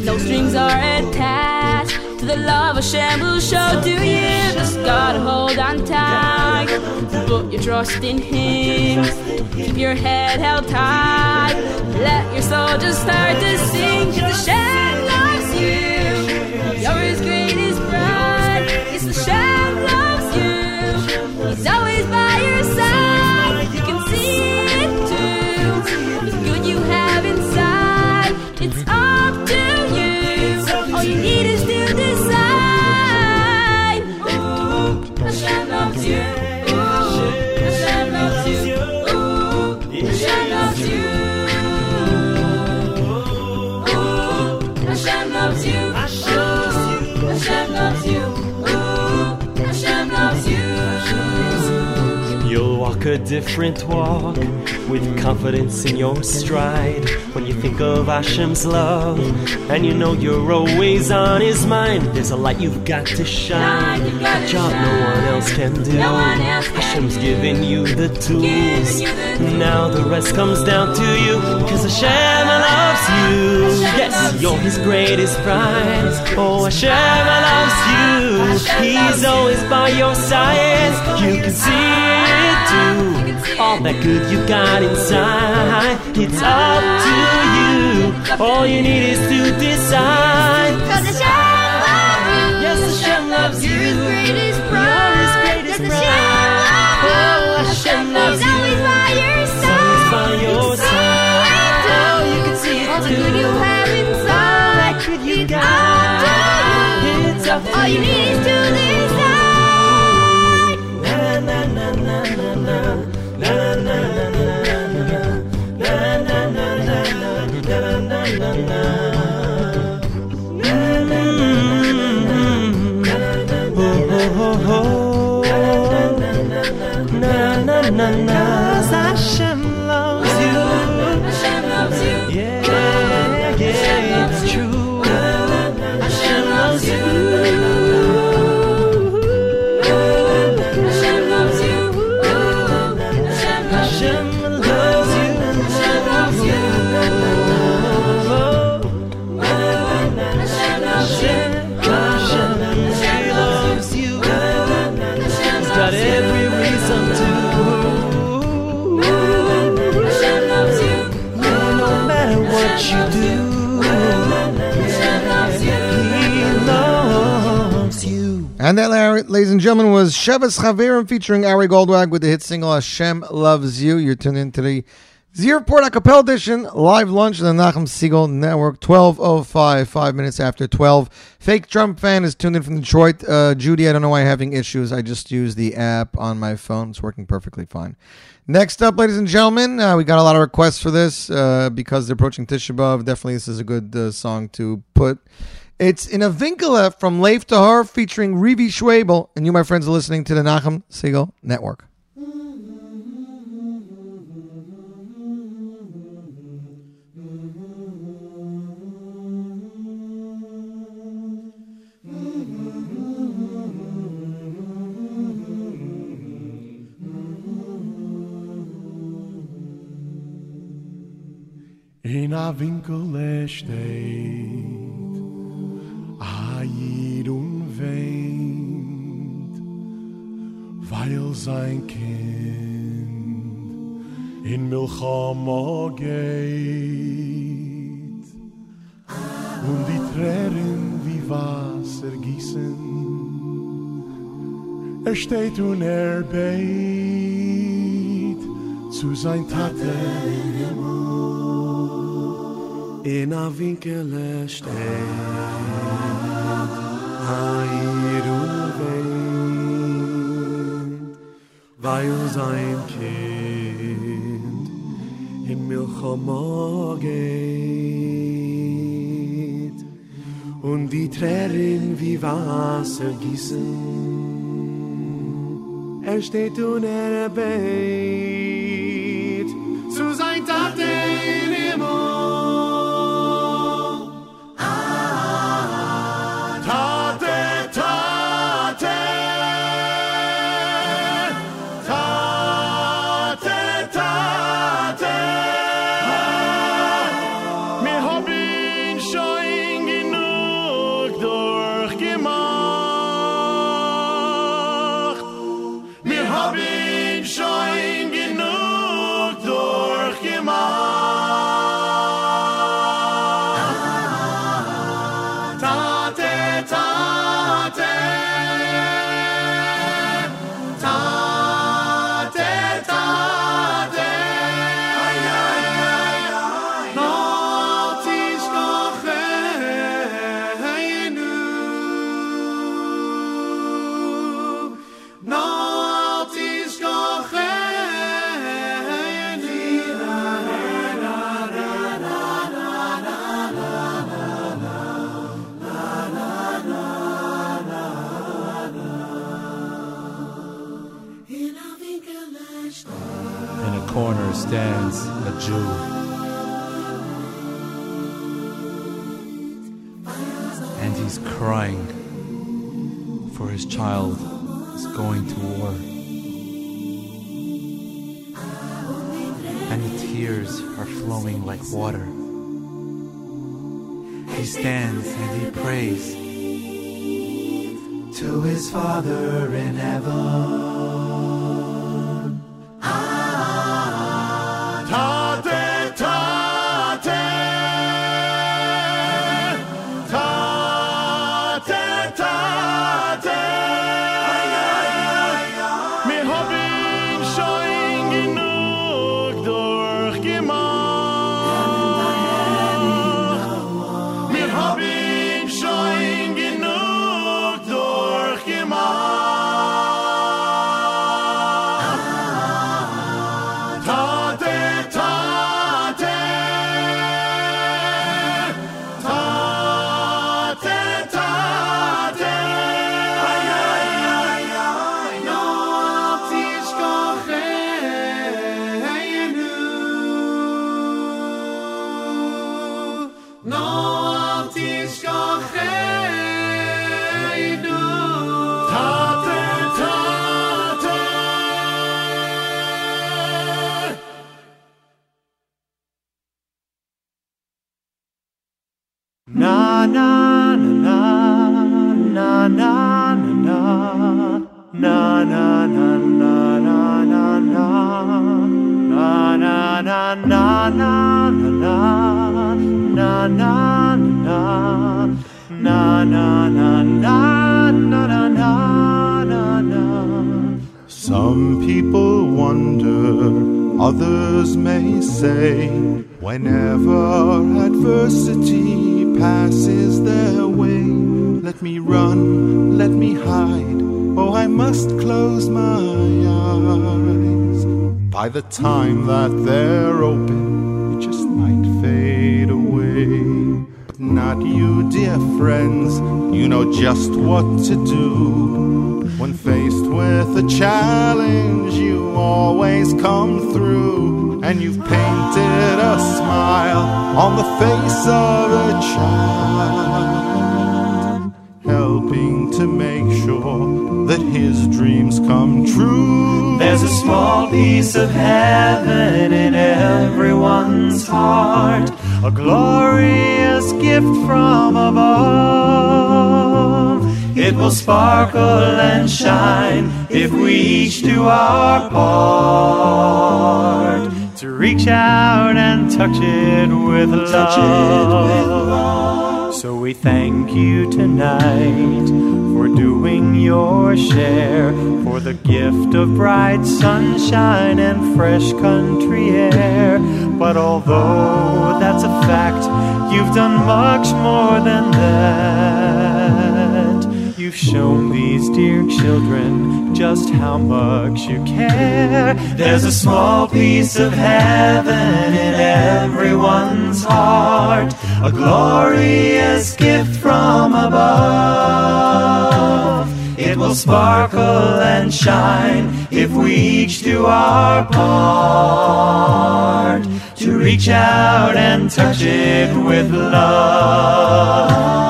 no strings are attached to the love Hashem will show Do you. Just gotta hold on tight, put your trust in Him, keep your head held high, let your soul just start to sing. 'Cause Hashem loves different walk with confidence in your stride when you think of Hashem's love and you know you're always on His mind. There's a light you've got to shine, a job no one else can do. Hashem's giving you the tools. Now the rest comes down to you because Hashem loves you. Yes, you're His greatest prize. Oh, Hashem loves you. He's always by your side. You can see it too. All that good you got inside, it's up to you. All you need is to decide. Cause Hashem loves you. Yes, Hashem loves you. You're his greatest pride. You're his greatest Yes, pride. Oh, Hashem loves you. He's always by your can see it All the good you have inside. Good you It's got. up to you. It's up All you. need is to decide. Na na na na na na. Na na na na na na. And that, ladies and gentlemen, was Shavas Chaverim featuring Ari Goldwag with the hit single Hashem Loves You. You're tuned in to the Z Report Acapella Edition, live lunch on the Nachum Segal Network, 12.05, five minutes after 12. Fake Trump fan is tuned in from Detroit. Uh, Judy, I don't know why I'm having issues. I just used the app on my phone. It's working perfectly fine. Next up, ladies and gentlemen, uh, we got a lot of requests for this uh, because they're approaching Tisha B'Av. Definitely, this is a good uh, song to put. It's in a Winkele from Lev Tahor featuring Rivi Schwebel, and you, my friends, are listening to the Nachum Segal Network. In a Winkel steht Kind in Milchama geht und die Tränen wie Wasser gießen. Er steht und er beit zu sein Tate Himmel. In a Winkele steht Ein und weil sein Kind. In Milchama geht und die Tränen wie Wasser gießen. Er steht und No. To do. When faced with a challenge, you always come through, and you've painted a smile on the face of a child, helping to make sure that his dreams come true. There's a small piece of heaven in everyone's heart, a glorious gift from will sparkle and shine if we each do our part to reach out and touch it with love. So we thank you tonight for doing your share, for the gift of bright sunshine and fresh country air. But although that's a fact, you've done much more than that. You've shown these dear children just how much you care. There's a small piece of heaven in everyone's heart, a glorious gift from above. It will sparkle and shine if we each do our part to reach out and touch it with love.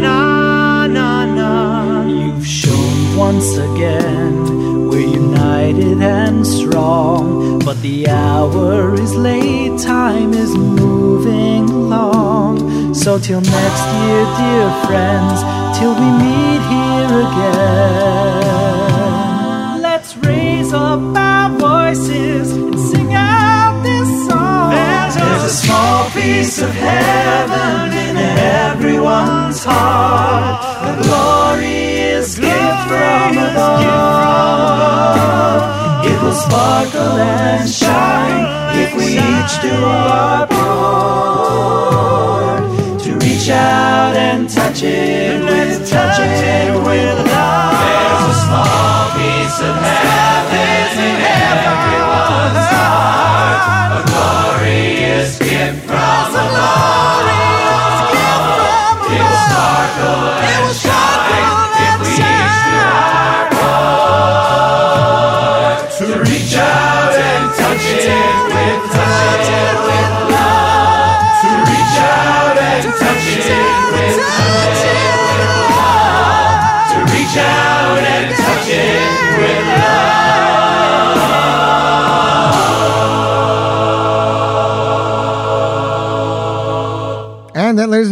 Na na na You've shown once again we're united and strong, but the hour is late, time is moving along. So till next year, dear friends, till we meet here again, let's raise up our voices and sing out this song. There's a small piece of heaven in everyone's heart. A glorious gift from above. It will sparkle and shine if we each do our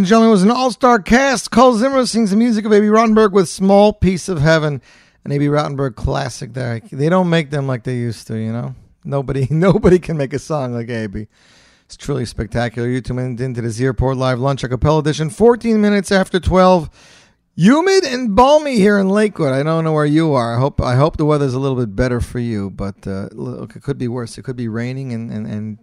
Gentlemen, was an all-star cast. Kol Zimra sings the music of Abie Rotenberg with "Small Piece of Heaven," an Abie Rotenberg classic. There, they don't make them like they used to. You know, nobody, [laughs] nobody can make a song like A.B. It's truly spectacular. You tuned into the Z Report Live Lunch a Cappella Edition. 14 minutes after 12. Humid and balmy here in Lakewood. I don't know where you are. I hope I hope the weather's a little bit better for you, but uh, look, it could be worse. It could be raining and, and, and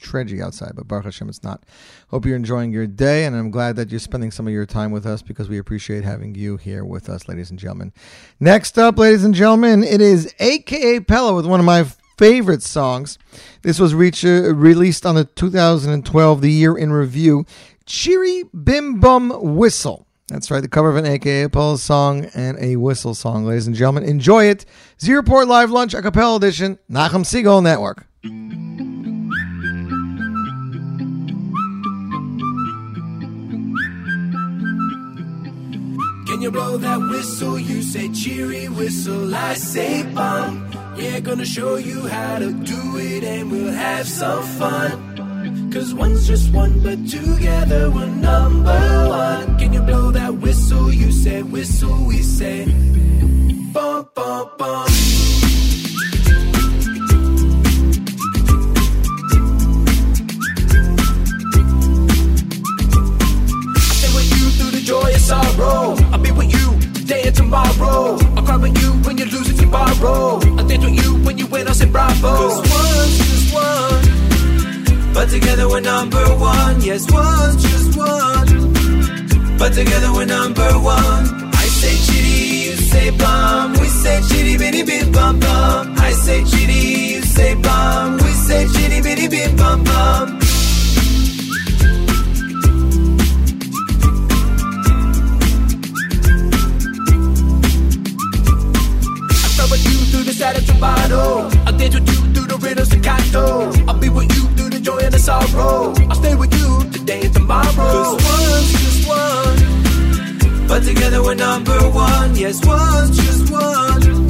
tragedy outside, but Baruch Hashem, it's not. Hope you're enjoying your day, and I'm glad that you're spending some of your time with us because we appreciate having you here with us, ladies and gentlemen. Next up, ladies and gentlemen, it is AKA Pella with one of my favorite songs. This was reach, uh, released on the 2012 The Year in Review, Cheery Bim Bum Whistle. That's right, the cover of an AKA Pella song and a whistle song, ladies and gentlemen. Enjoy it. Z Report Live Lunch, a cappella edition, Nachum Segal Network. Can you blow that whistle? You say cheery whistle, I say bum. Yeah, gonna show you how to do it and we'll have some fun. Cause one's just one, but together we're number one. Can you blow that whistle? You say whistle, we say bum bum bum. Joy and sorrow. I'll be with you today and tomorrow. I'll cry with you when you lose if you borrow. I'll dance with you when you win, I'll say bravo. Cause one's just one. But together we're number one. Yes, one's just one. But together we're number one. I say chitty, you say bum. We say chitty bitty bit bum bum. I say chitty, you say bum. We say chitty bitty bit bum bum. You through the sad bottle. I'll dance with you through the rhythm staccato. I'll be with you through the joy and the sorrow. I'll stay with you today and tomorrow. Cause one's just one. But together we're number one. Yes, one's just one.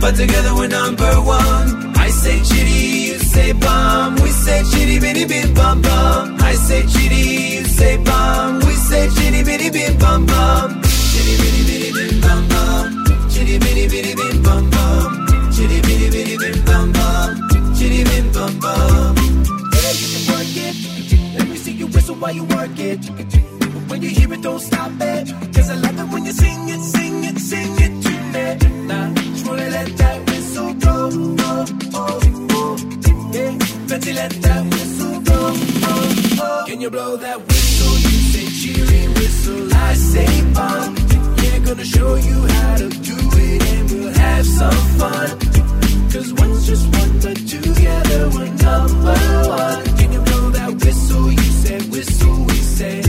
But together we're number one. I say chitty, you say bum. We say chitty bitty bit bum bum. I say chitty, you say bum. We say chitty bitty bit bum bum. Chitty bitty bitty bit bum bum. Chitty bitty bitty bit bum bum. Bum. Yeah, you can work it. Let me see you whistle while you work it. When you hear it, don't stop it. Cause I love it when you sing it, sing it, sing it to me. Now, just wanna let that whistle go, go, oh, oh. Yeah, let's let that whistle go, oh, oh. Can you blow that whistle? You say cheery whistle, I say bum. Yeah, gonna show you how to do it and we'll have some fun. Cause one's just one, but together we're number one. Can you blow that whistle? You said whistle, we say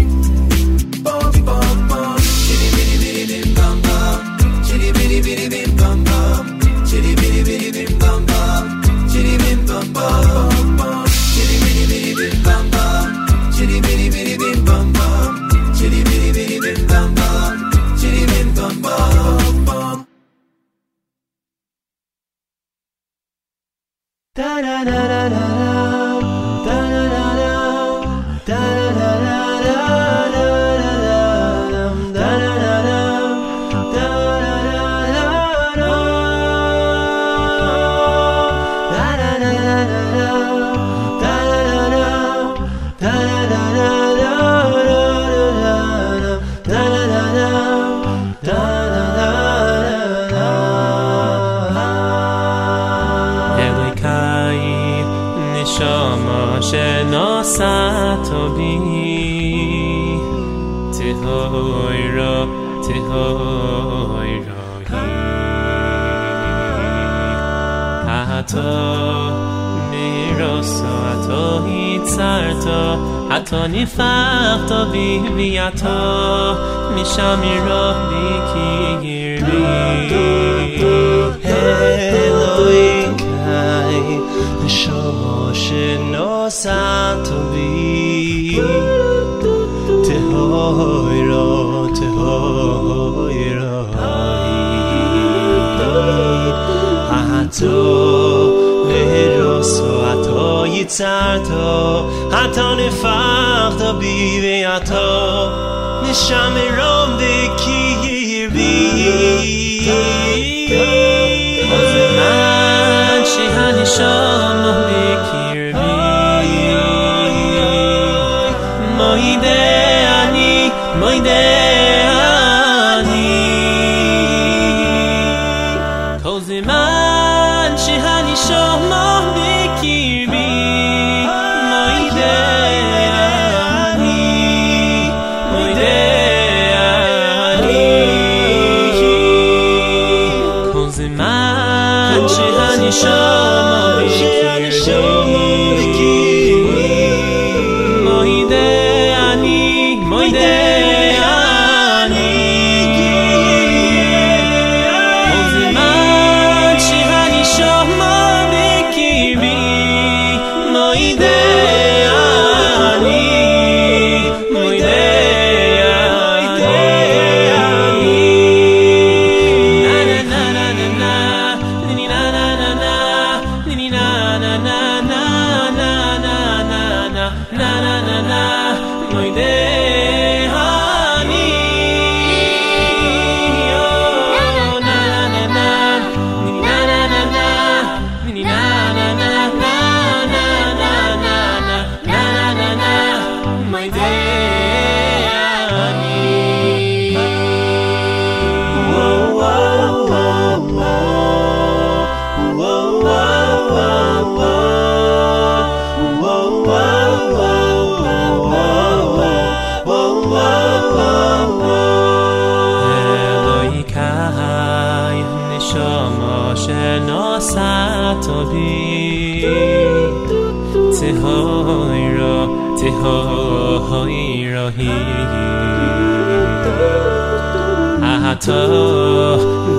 حتی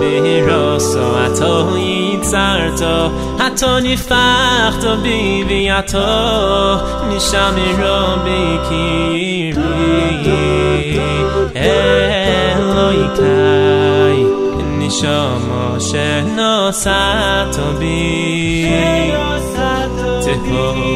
به راست حتی این سرتا حتی نی فخت و بیوی حتی نیشم را بکیری الهی کی نیشم آشه ناست و بی تهوه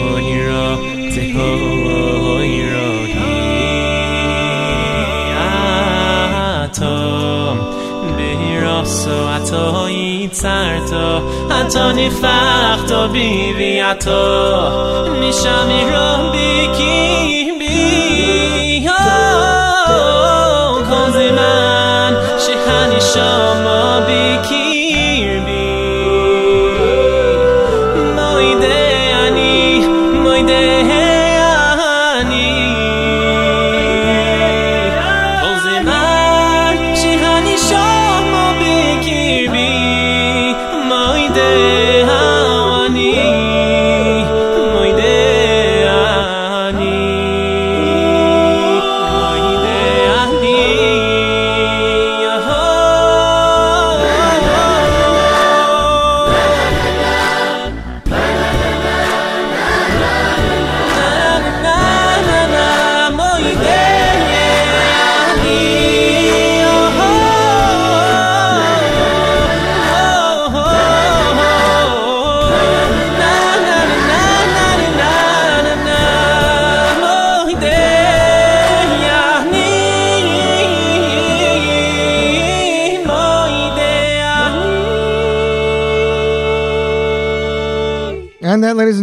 سرتا حتی وقتا بیوی عطا. میشم بی بیکی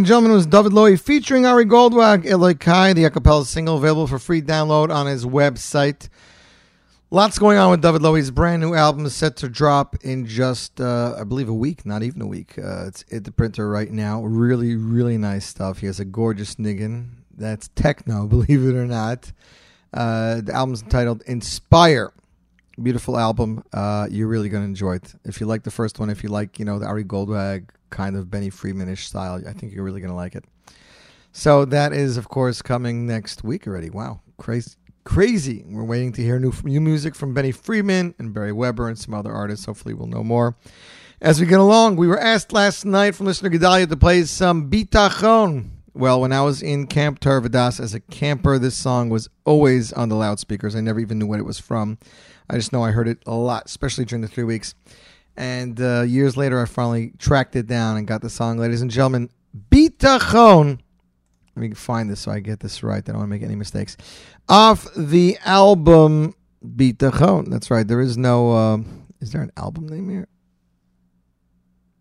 And gentlemen, was David Lowy featuring Ari Goldwag, Eloi Kai, the acapella single available for free download on his website. Lots going on with David Lowey's brand new album is set to drop in just, uh, I believe, a week, not even a week. Uh, it's at the printer right now. Really, really nice stuff. He has a gorgeous niggin. That's techno, [laughs] believe it or not. Uh, the album's entitled Inspire. Beautiful album. Uh, you're really going to enjoy it. If you like the first one, if you like, you know, the Ari Goldwag kind of Benny Friedmanish style, I think you're really going to like it. So that is, of course, coming next week already. Wow, crazy, crazy! We're waiting to hear new new music from Benny Friedman and Beri Weber and some other artists. Hopefully, we'll know more as we get along. We were asked last night from listener Gedalia to play some Bitachon. Well, when I was in Camp Tarvadas as a camper, this song was always on the loudspeakers. I never even knew what it was from. I just know I heard it a lot, especially during the three weeks. And uh, years later, I finally tracked it down and got the song. Ladies and gentlemen, Bitachon. Let me find this so I get this right. I don't want to make any mistakes. Off the album Bitachon. That's right. There is no. Um, is there an album name here?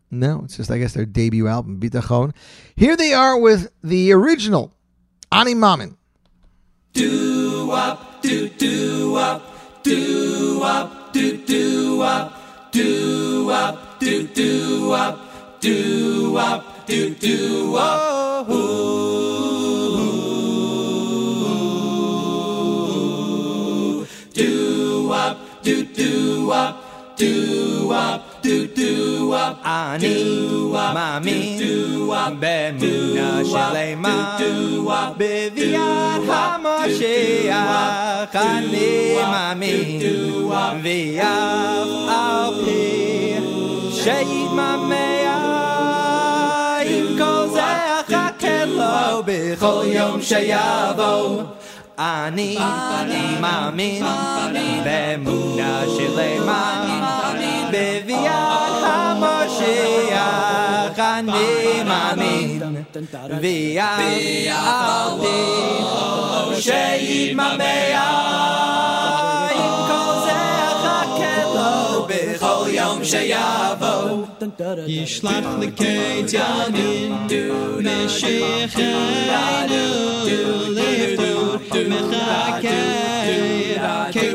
No, it's just I guess their debut album Bitachon. Here they are with the original Ani Mamin. do up, do do up, do up, do do up, do up, do do up, do up, do do up. Ooh. do up. אני מאמין באמונה שלמה בביאת המשיח אני מאמין ויף על פי שיתממע עם כל זה אחכה לו בכל יום שיבוא אני מאמין באמונה שלמה בביאת via gani mami via aldi sheid mamea im kol zecha kelo bechol yom sheyavo. Yishlach lekei yamin neshecheinu liftu mechakei kei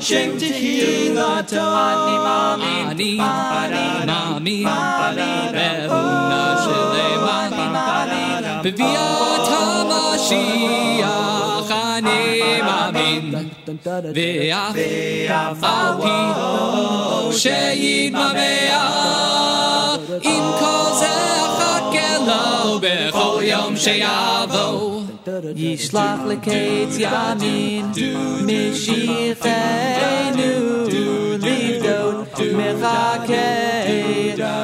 Shame to hear the tone. Ani mami, ani mami, Rehuna Sheleman, Bivia Tamashiach, ani mamin, Ve'af alpi, She'id mameach, Im kozeh hakelo, Bechol yom she'avo, ישלח לקץ ימין משיחנו לבדות מחכה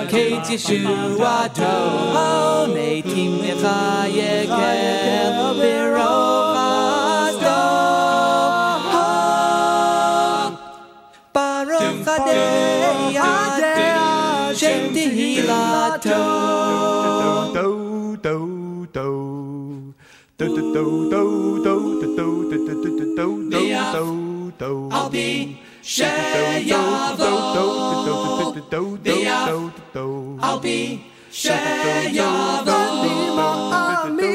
קץ ישועתו מתים מחייגל ברוב Baruch Adei Adei Shem Tehillatov I'll be do I'll be Sheyavo I'll be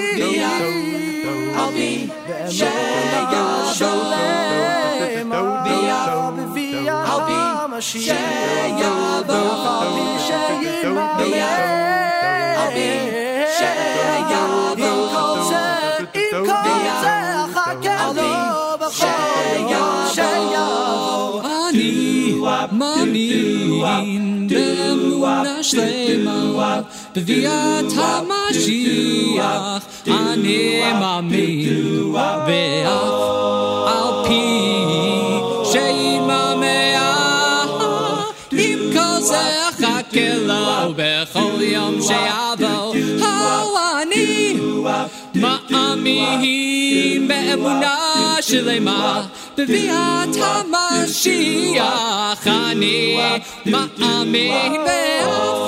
Sheyavo I'll be Sheyavo Mamin demuna shlema B'viat ha-mashiach Ani mamin ve'ach Al pi she'ima me'ah Im kol ze'ach ha-kelau B'chol yom she'avo Ha'lani Ma'amin be'emuna shlema Ma'amin בביאת המשיח אני מאמין באף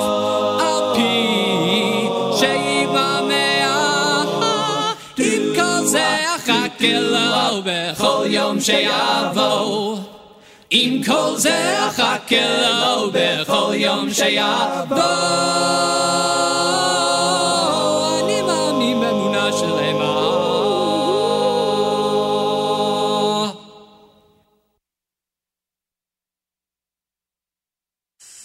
על פי שיממיה עם כזה אחכה לו בכל יום שיבוא אם כל זה אחכה לו בכל יום שיבוא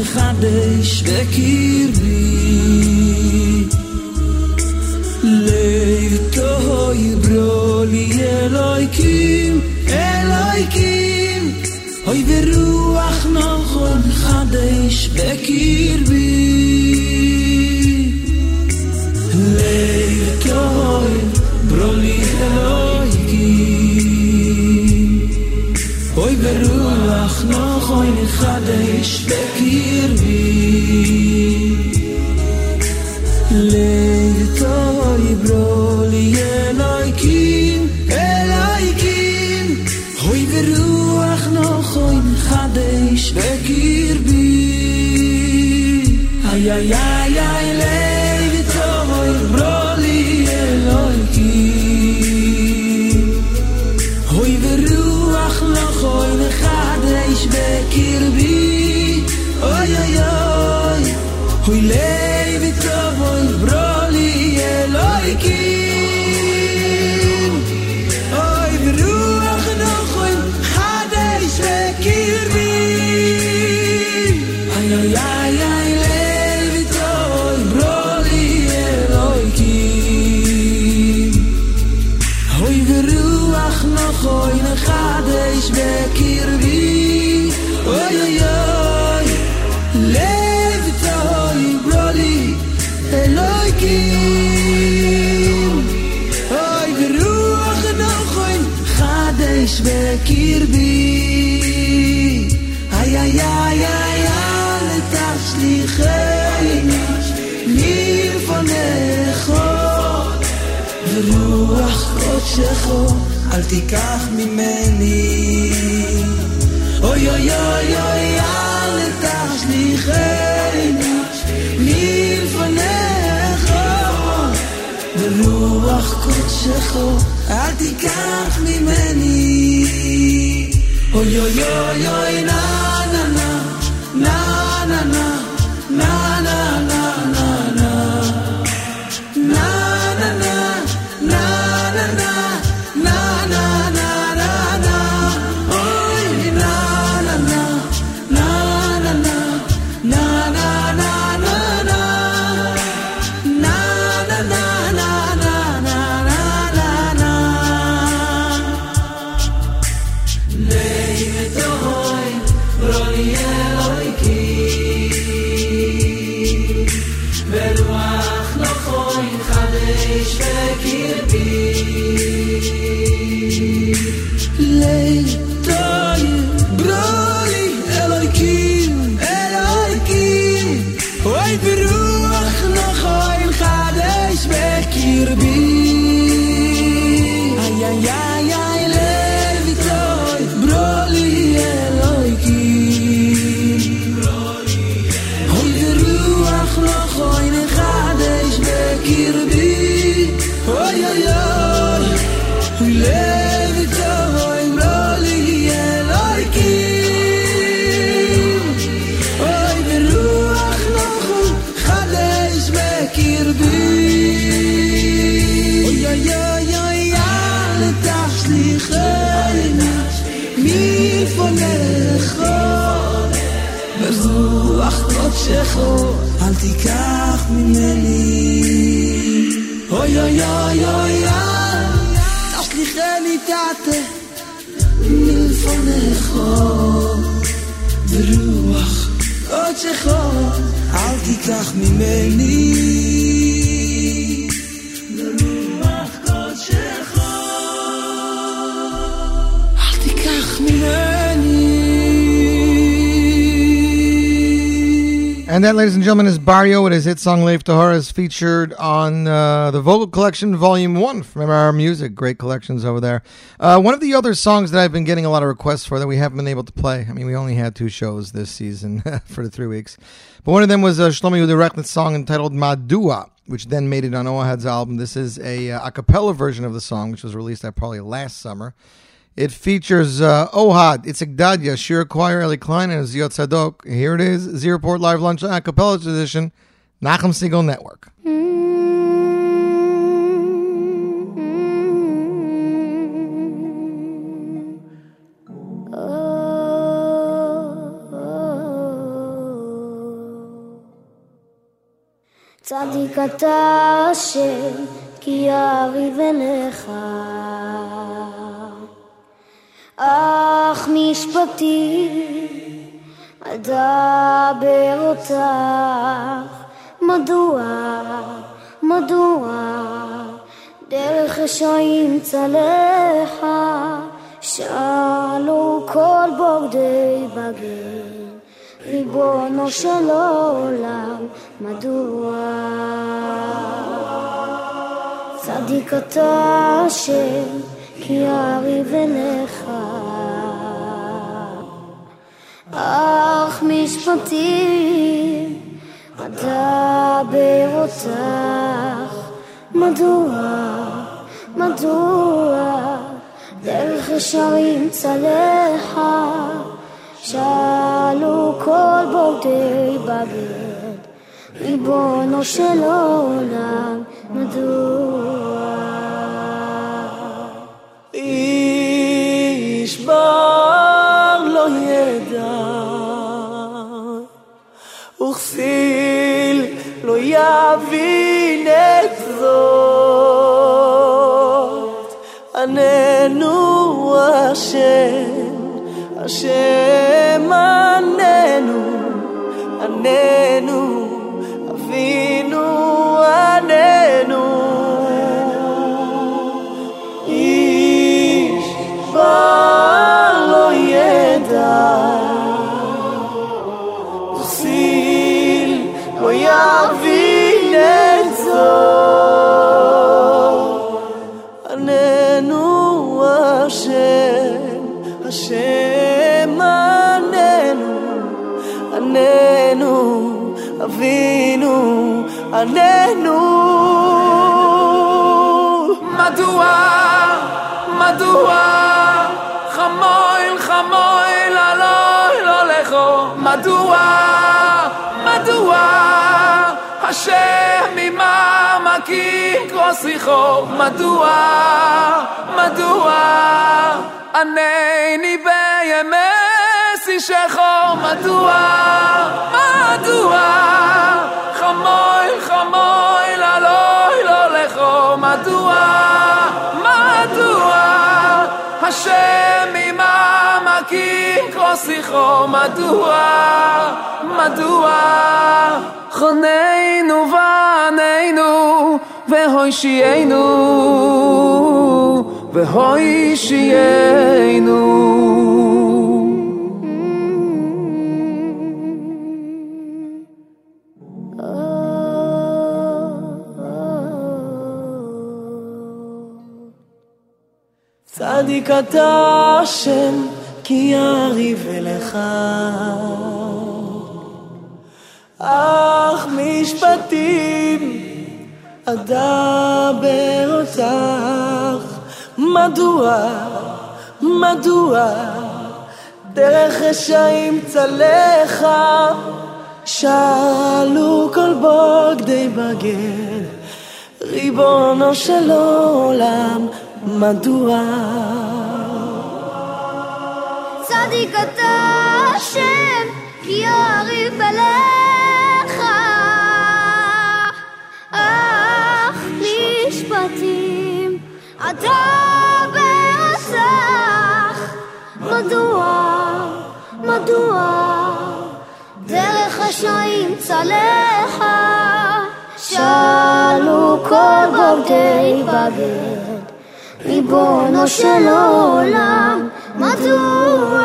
מחדש בקיר. קודשךו, אל תיקח ממני. אוי אוי אוי אוי אל תשליכני תתה מלפניכו. ברוח קודשךו, אל תיקח ממני. And that, ladies and gentlemen, is Barrio. It is hit song Lev Tahor is featured on uh, the Vocal Collection Volume 1 from MRR Music. Great collections over there. Uh, one of the other songs that I've been getting a lot of requests for that we haven't been able to play. I mean, we only had two shows this season [laughs] for the three weeks. But one of them was a Shlomo Yehuda Rechnitz song entitled Madua, which then made it on Ohad's album. This is a, uh, a cappella version of the song, which was released uh, probably last summer. It features uh, Ohad, Itzik Dadya, Shira Choir, Eli Klein, and Ziot Sadok. Here it is, Z Report Live Lunch a cappella edition, Nachum Segal Network. צדיק אתה השם, כי אבי אך משפטי, אדבר אותך. מדוע, מדוע, דרך רשעים צלחה, שאלו כל בוגדי בגר. ריבונו של עולם, מדוע? צדיק אתה השם, כי אריב אליך. אך משפטים, אדבר אותך. מדוע, מדוע, דרך ישרים צלחה. שאלו כל בוגדי בגד, ריבונו של עולם, מדוע? יבין את זאת. עננו השם, השם עננו, עננו, עננו. מדוע, מדוע, חמויל, חמויל, אלוהי לא לכו, מדוע, מדוע, השם ממעמקים כוסיכו, מדוע, מדוע, ענני בימי שישכו, מדוע, מדוע, מדוע, מדוע, השם ממעמקים כוסיכו, מדוע, מדוע, חוננו ועננו, והושיענו, והושיענו. צדיק אתה השם, כי יריב אליך. אך משפטים אדבר אותך. מדוע, מדוע, דרך רשעים צלחה, שאלו כל בוגדי בגד, ריבונו של עולם, מדוע? צדיק אתה השם, כי יריב אליך. אך משפטים אתה ברצח. מדוע, מדוע, דרך רשעים צלחה. שאלו כל בוגדי בגד. ריבונו של עולם, מדוע?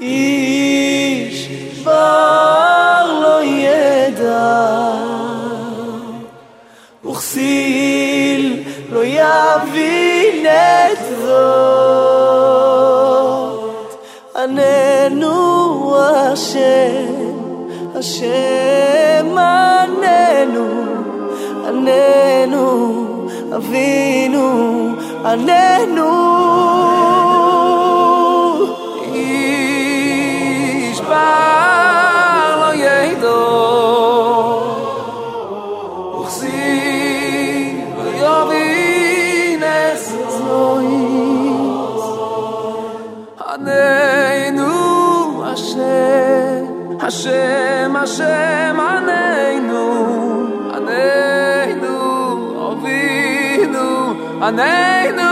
איש בר לא ידע, וכסיל לא יבין את זאת. עננו השם, השם עננו, עננו. אבינו, עננו. איש בר לא ידעו, וכסיל לא יבין אס זויס. עננו השם, השם, השם עננו, and they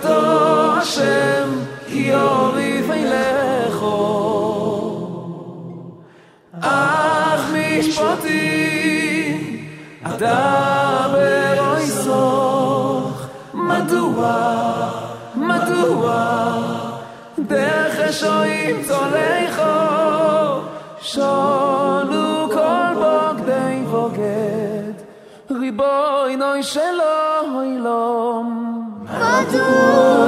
תורתו השם, כי אורי וילכו. אך משפטים, אתה ברוי סוך, מדוע, מדוע, דרך השועים צולחו, שונו כל בוגדי בוגד, ריבוי נוי שלו אילום. לא. Do.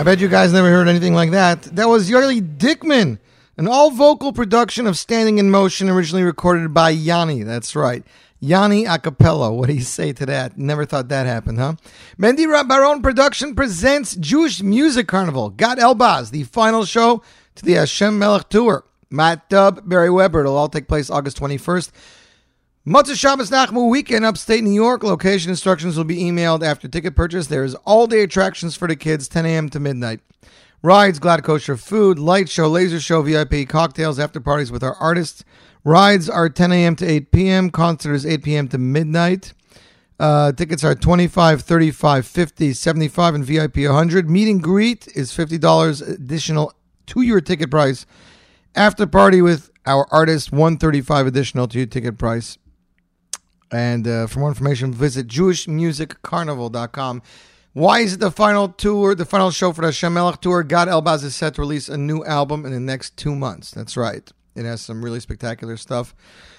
I bet you guys never heard anything like that. That was Yoeli Dickman, an all vocal production of Standing in Motion, originally recorded by Yanni. That's right. Yanni a cappella. What do you say to that? Never thought that happened, huh? Mendy Baron Production presents Jewish Music Carnival. Gad Elbaz, the final show to the Hashem Melech Tour. Matt Dubb, Beri Weber. It'll all take place August 21st. Motzei Shabbos Nachmu weekend, upstate New York. Location instructions will be emailed after ticket purchase. There's all day attractions for the kids, 10 a.m. to midnight. Rides, glatt kosher food, light show, laser show, VIP cocktails, after parties with our artists. Rides are 10 a.m. to 8 p.m. Concert is 8 p.m. to midnight. Uh, tickets are 25 35 50 75 and VIP 100. Meet and greet is $50 additional to your ticket price. After party with our artists, 135 additional to your ticket price. And uh, for more information, visit JewishMusicCarnival.com. Why is it the final tour, the final show for the Hashem tour? Gad Elbaz is set to release a new album in the next two months. That's right. It has some really spectacular stuff.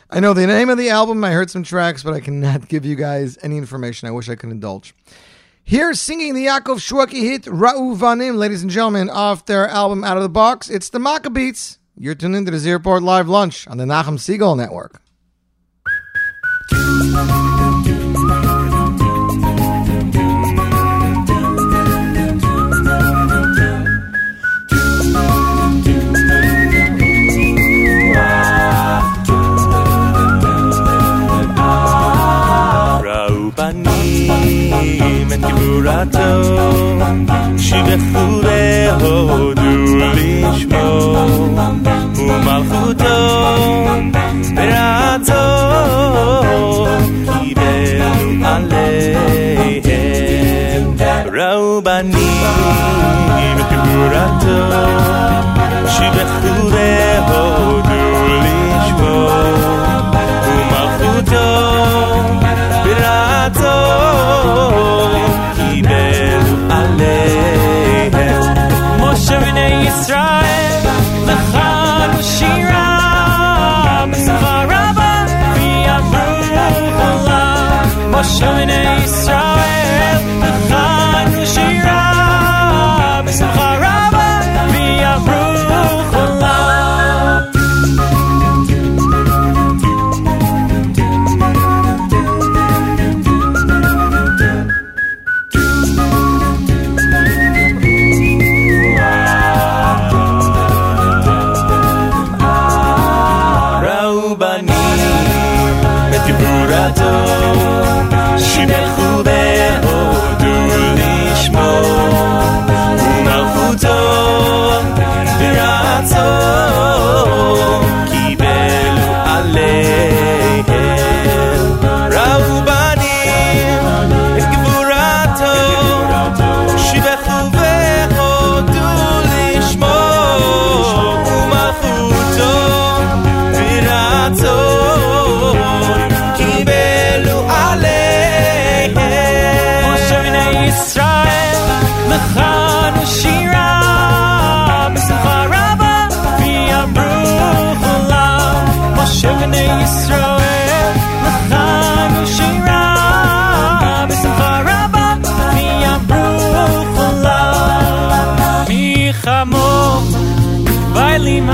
I know the name of the album. I heard some tracks, but I cannot [laughs] give you guys any information. I wish I could indulge. Here, singing the Yaakov Shweki hit Ra'u Vanim, ladies and gentlemen, off their album Out of the Box. It's the Maccabeats. You're tuned into the Z Report Live Lunch on the Nachum Segal Network. ראו בנים את גבורתו, שבחורי הודו לשמו, ומלכותו עליהם. ראו בנים את גבורתו, שבחורי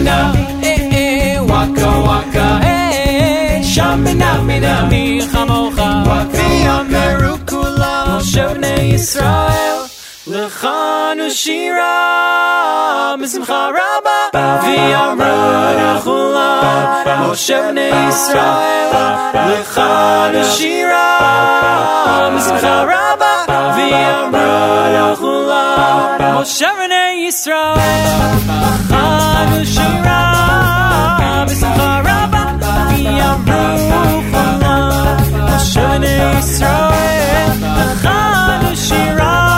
mina Eh eh waka waka. Eh Shamina mina mi chamocha Via merukula Moshe Yisrael L'chanu shira B'simcha rabba V'yamru nachula Moshe bnei Yisrael. L'chanu shira B'simcha rabba V'yamru nachula Moshe bnei Yisrael. L'chanu shira B'simcha rabba V'yamru nachula Moshe bnei Yisrael. L'chanu shira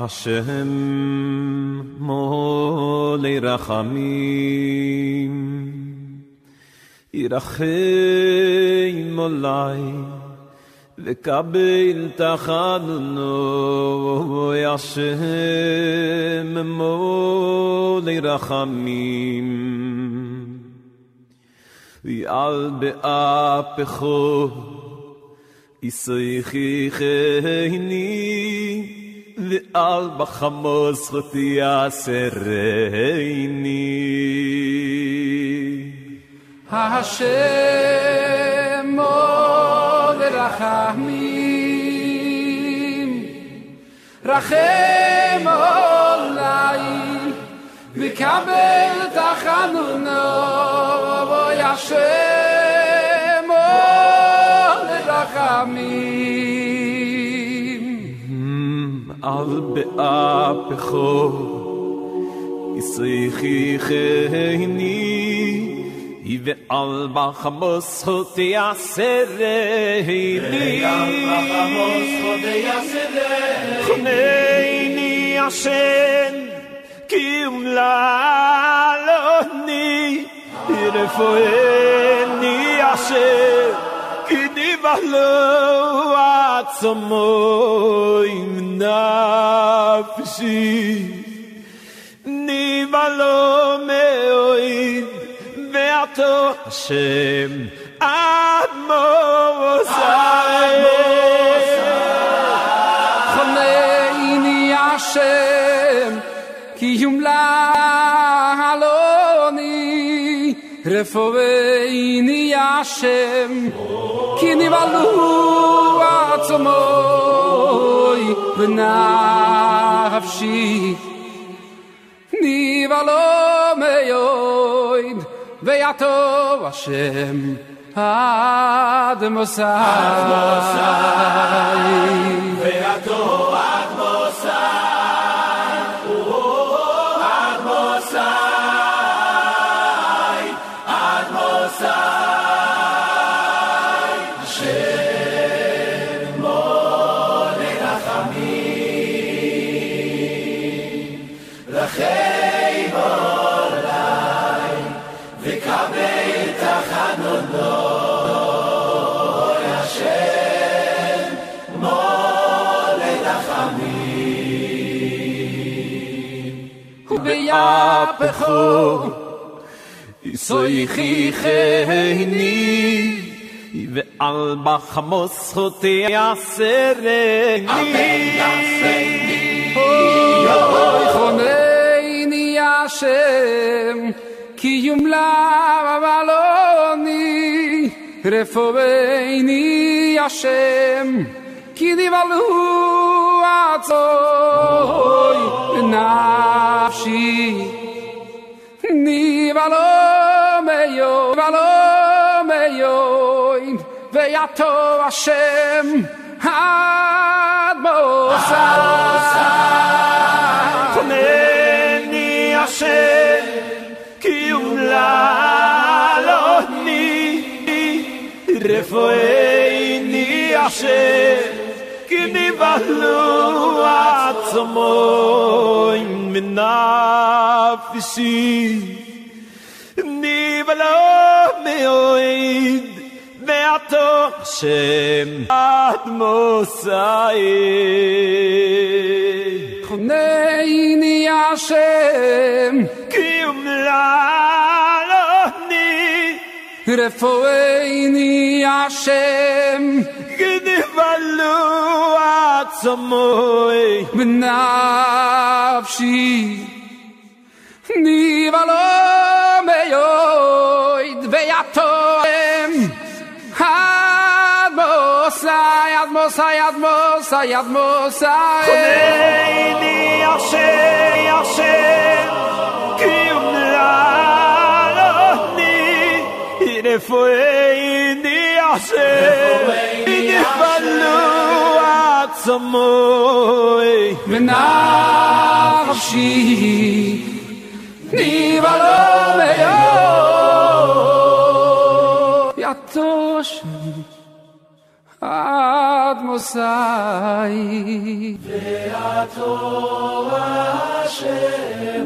Hashem Molei Rachamim Irachei Molei Vekabel Tachanuno Oye Hashem Molei Rachamim Vial Be'apecho Isaychi ואל בחמוס חותי יעשרני. השם עוד רחמים, רחם עולי, וקבל תחנונו, אוי השם עוד רחמים. אב באַ פֿאַך איציי חיכן ני יב אלבאַ חמס סיה סעריי בי די גאָס דיי אסד אין ני vallu atsumoy nafshi ni vallu meoy verto shem ad mosay khone in ki yumla רפואיני השם כי נבלו עצמוי ונפשי נבלו מיועד ויתו השם עד מוסי עד מוסי apcho i חיכני khi khayni i ve al ba khamos khote asere ni yoy khone ni ashem ki yum la baloni ki di valu atoy ni valo me yo valo me yo in ve yato ashem ad mo sa me ni ashem ki un la lo ni refoe ni ashem די וואל האט צווין מנאַפסי ניבלא מויד באַטער שעם אַדמוס איי קנעיניעש קומלאן די רפואני השם. גנבלו עצמוי. בנפשי. נבלו מיועד ויתום. עד מוסאי עד מוסאי עד מוסאי עד מוסאי חונני השם השם קיום נעד if we ni the ashe in the fallu at some way when ni valo me yo ya tosh ad mosai ve ato ashe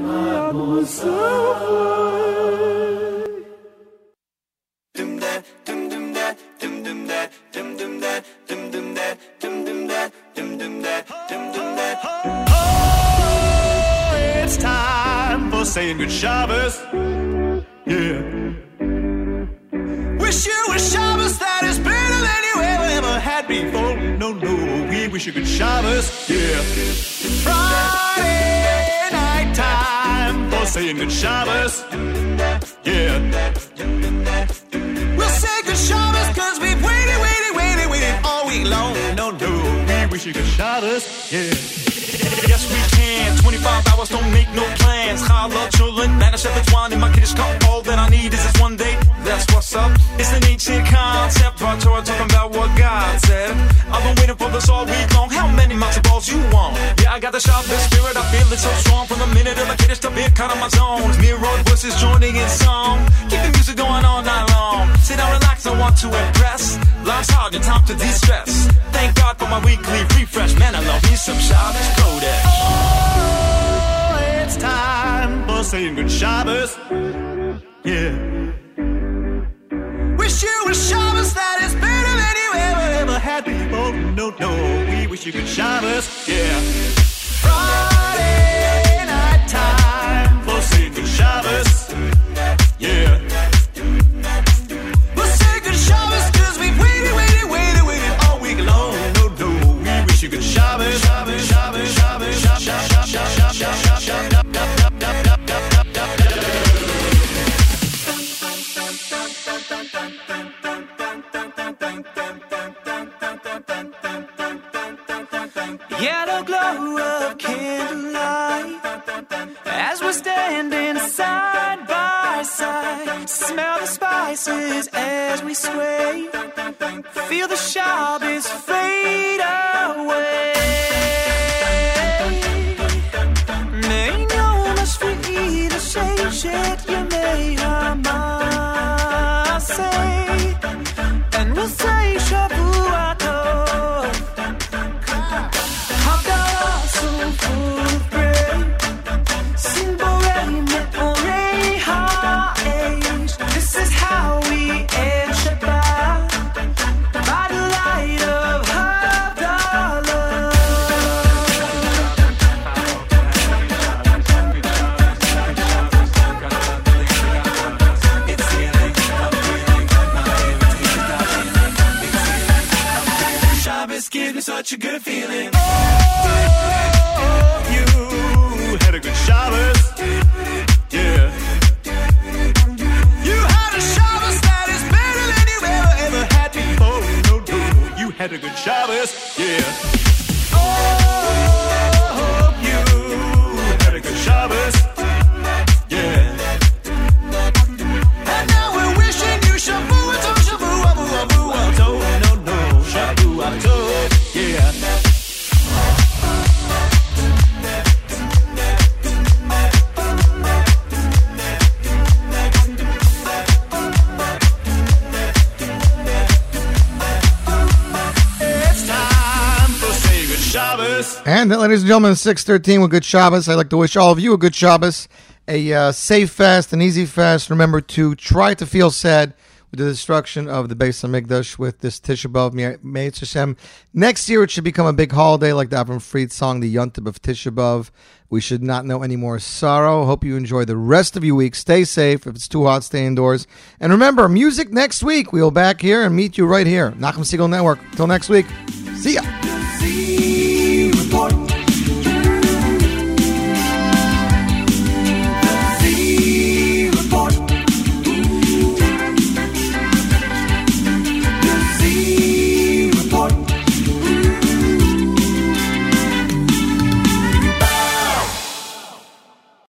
ma mosai It's time for saying good Shabbos. Yeah. Wish you a Shabbos that is better than you ever, ever had before. No, no, we wish you good Shabbos. Yeah. Friday night time for saying good Shabbos. Yeah. We'll say good Shabbos because we've you good Shabbos. Yeah. Yes, we can. 25 hours, don't make no plans. Challah, children, Manischewitz wine, and my kiddish cup. All that I need is this one date. That's what's up. It's an ancient concept. Our Torah talking about what God said. I've been waiting for this all week long. How many matzo balls you want? Yeah, I got the Shabbos spirit. I feel it so strong from the minute of the kiddish to big cut on my zone. Mirror voices joining in song. Keep the music going all night long. Sit down, relax, I want to impress. Life's hard, and time to de-stress. Thank for my weekly refresh. Man, I love me some Shabbos Kodesh. Oh, it's time for saying good Shabbos. Yeah. Wish you a Shabbos that is better than you ever, ever had before. No, no, we wish you good Shabbos. Yeah. Friday night time for saying good Shabbos. Yeah. outside. Smell the spices as we sway. Feel the shabbos fade away. Ain't no must for you to say. You Yeah. Ladies and gentlemen, six thirteen with good Shabbos. I'd like to wish all of you a good Shabbos, a uh, safe fast, an easy fast. Remember to try to feel sad with the destruction of the base Beis Hamikdash with this Tisha B'av. Hashem. Next year it should become a big holiday like the Avram Fried song, the Yontif of Tisha B'av. We should not know any more sorrow. Hope you enjoy the rest of your week. Stay safe. If it's too hot, stay indoors. And remember, music next week. We'll back here and meet you right here. Nachum Segal Network. Till next week. See ya. See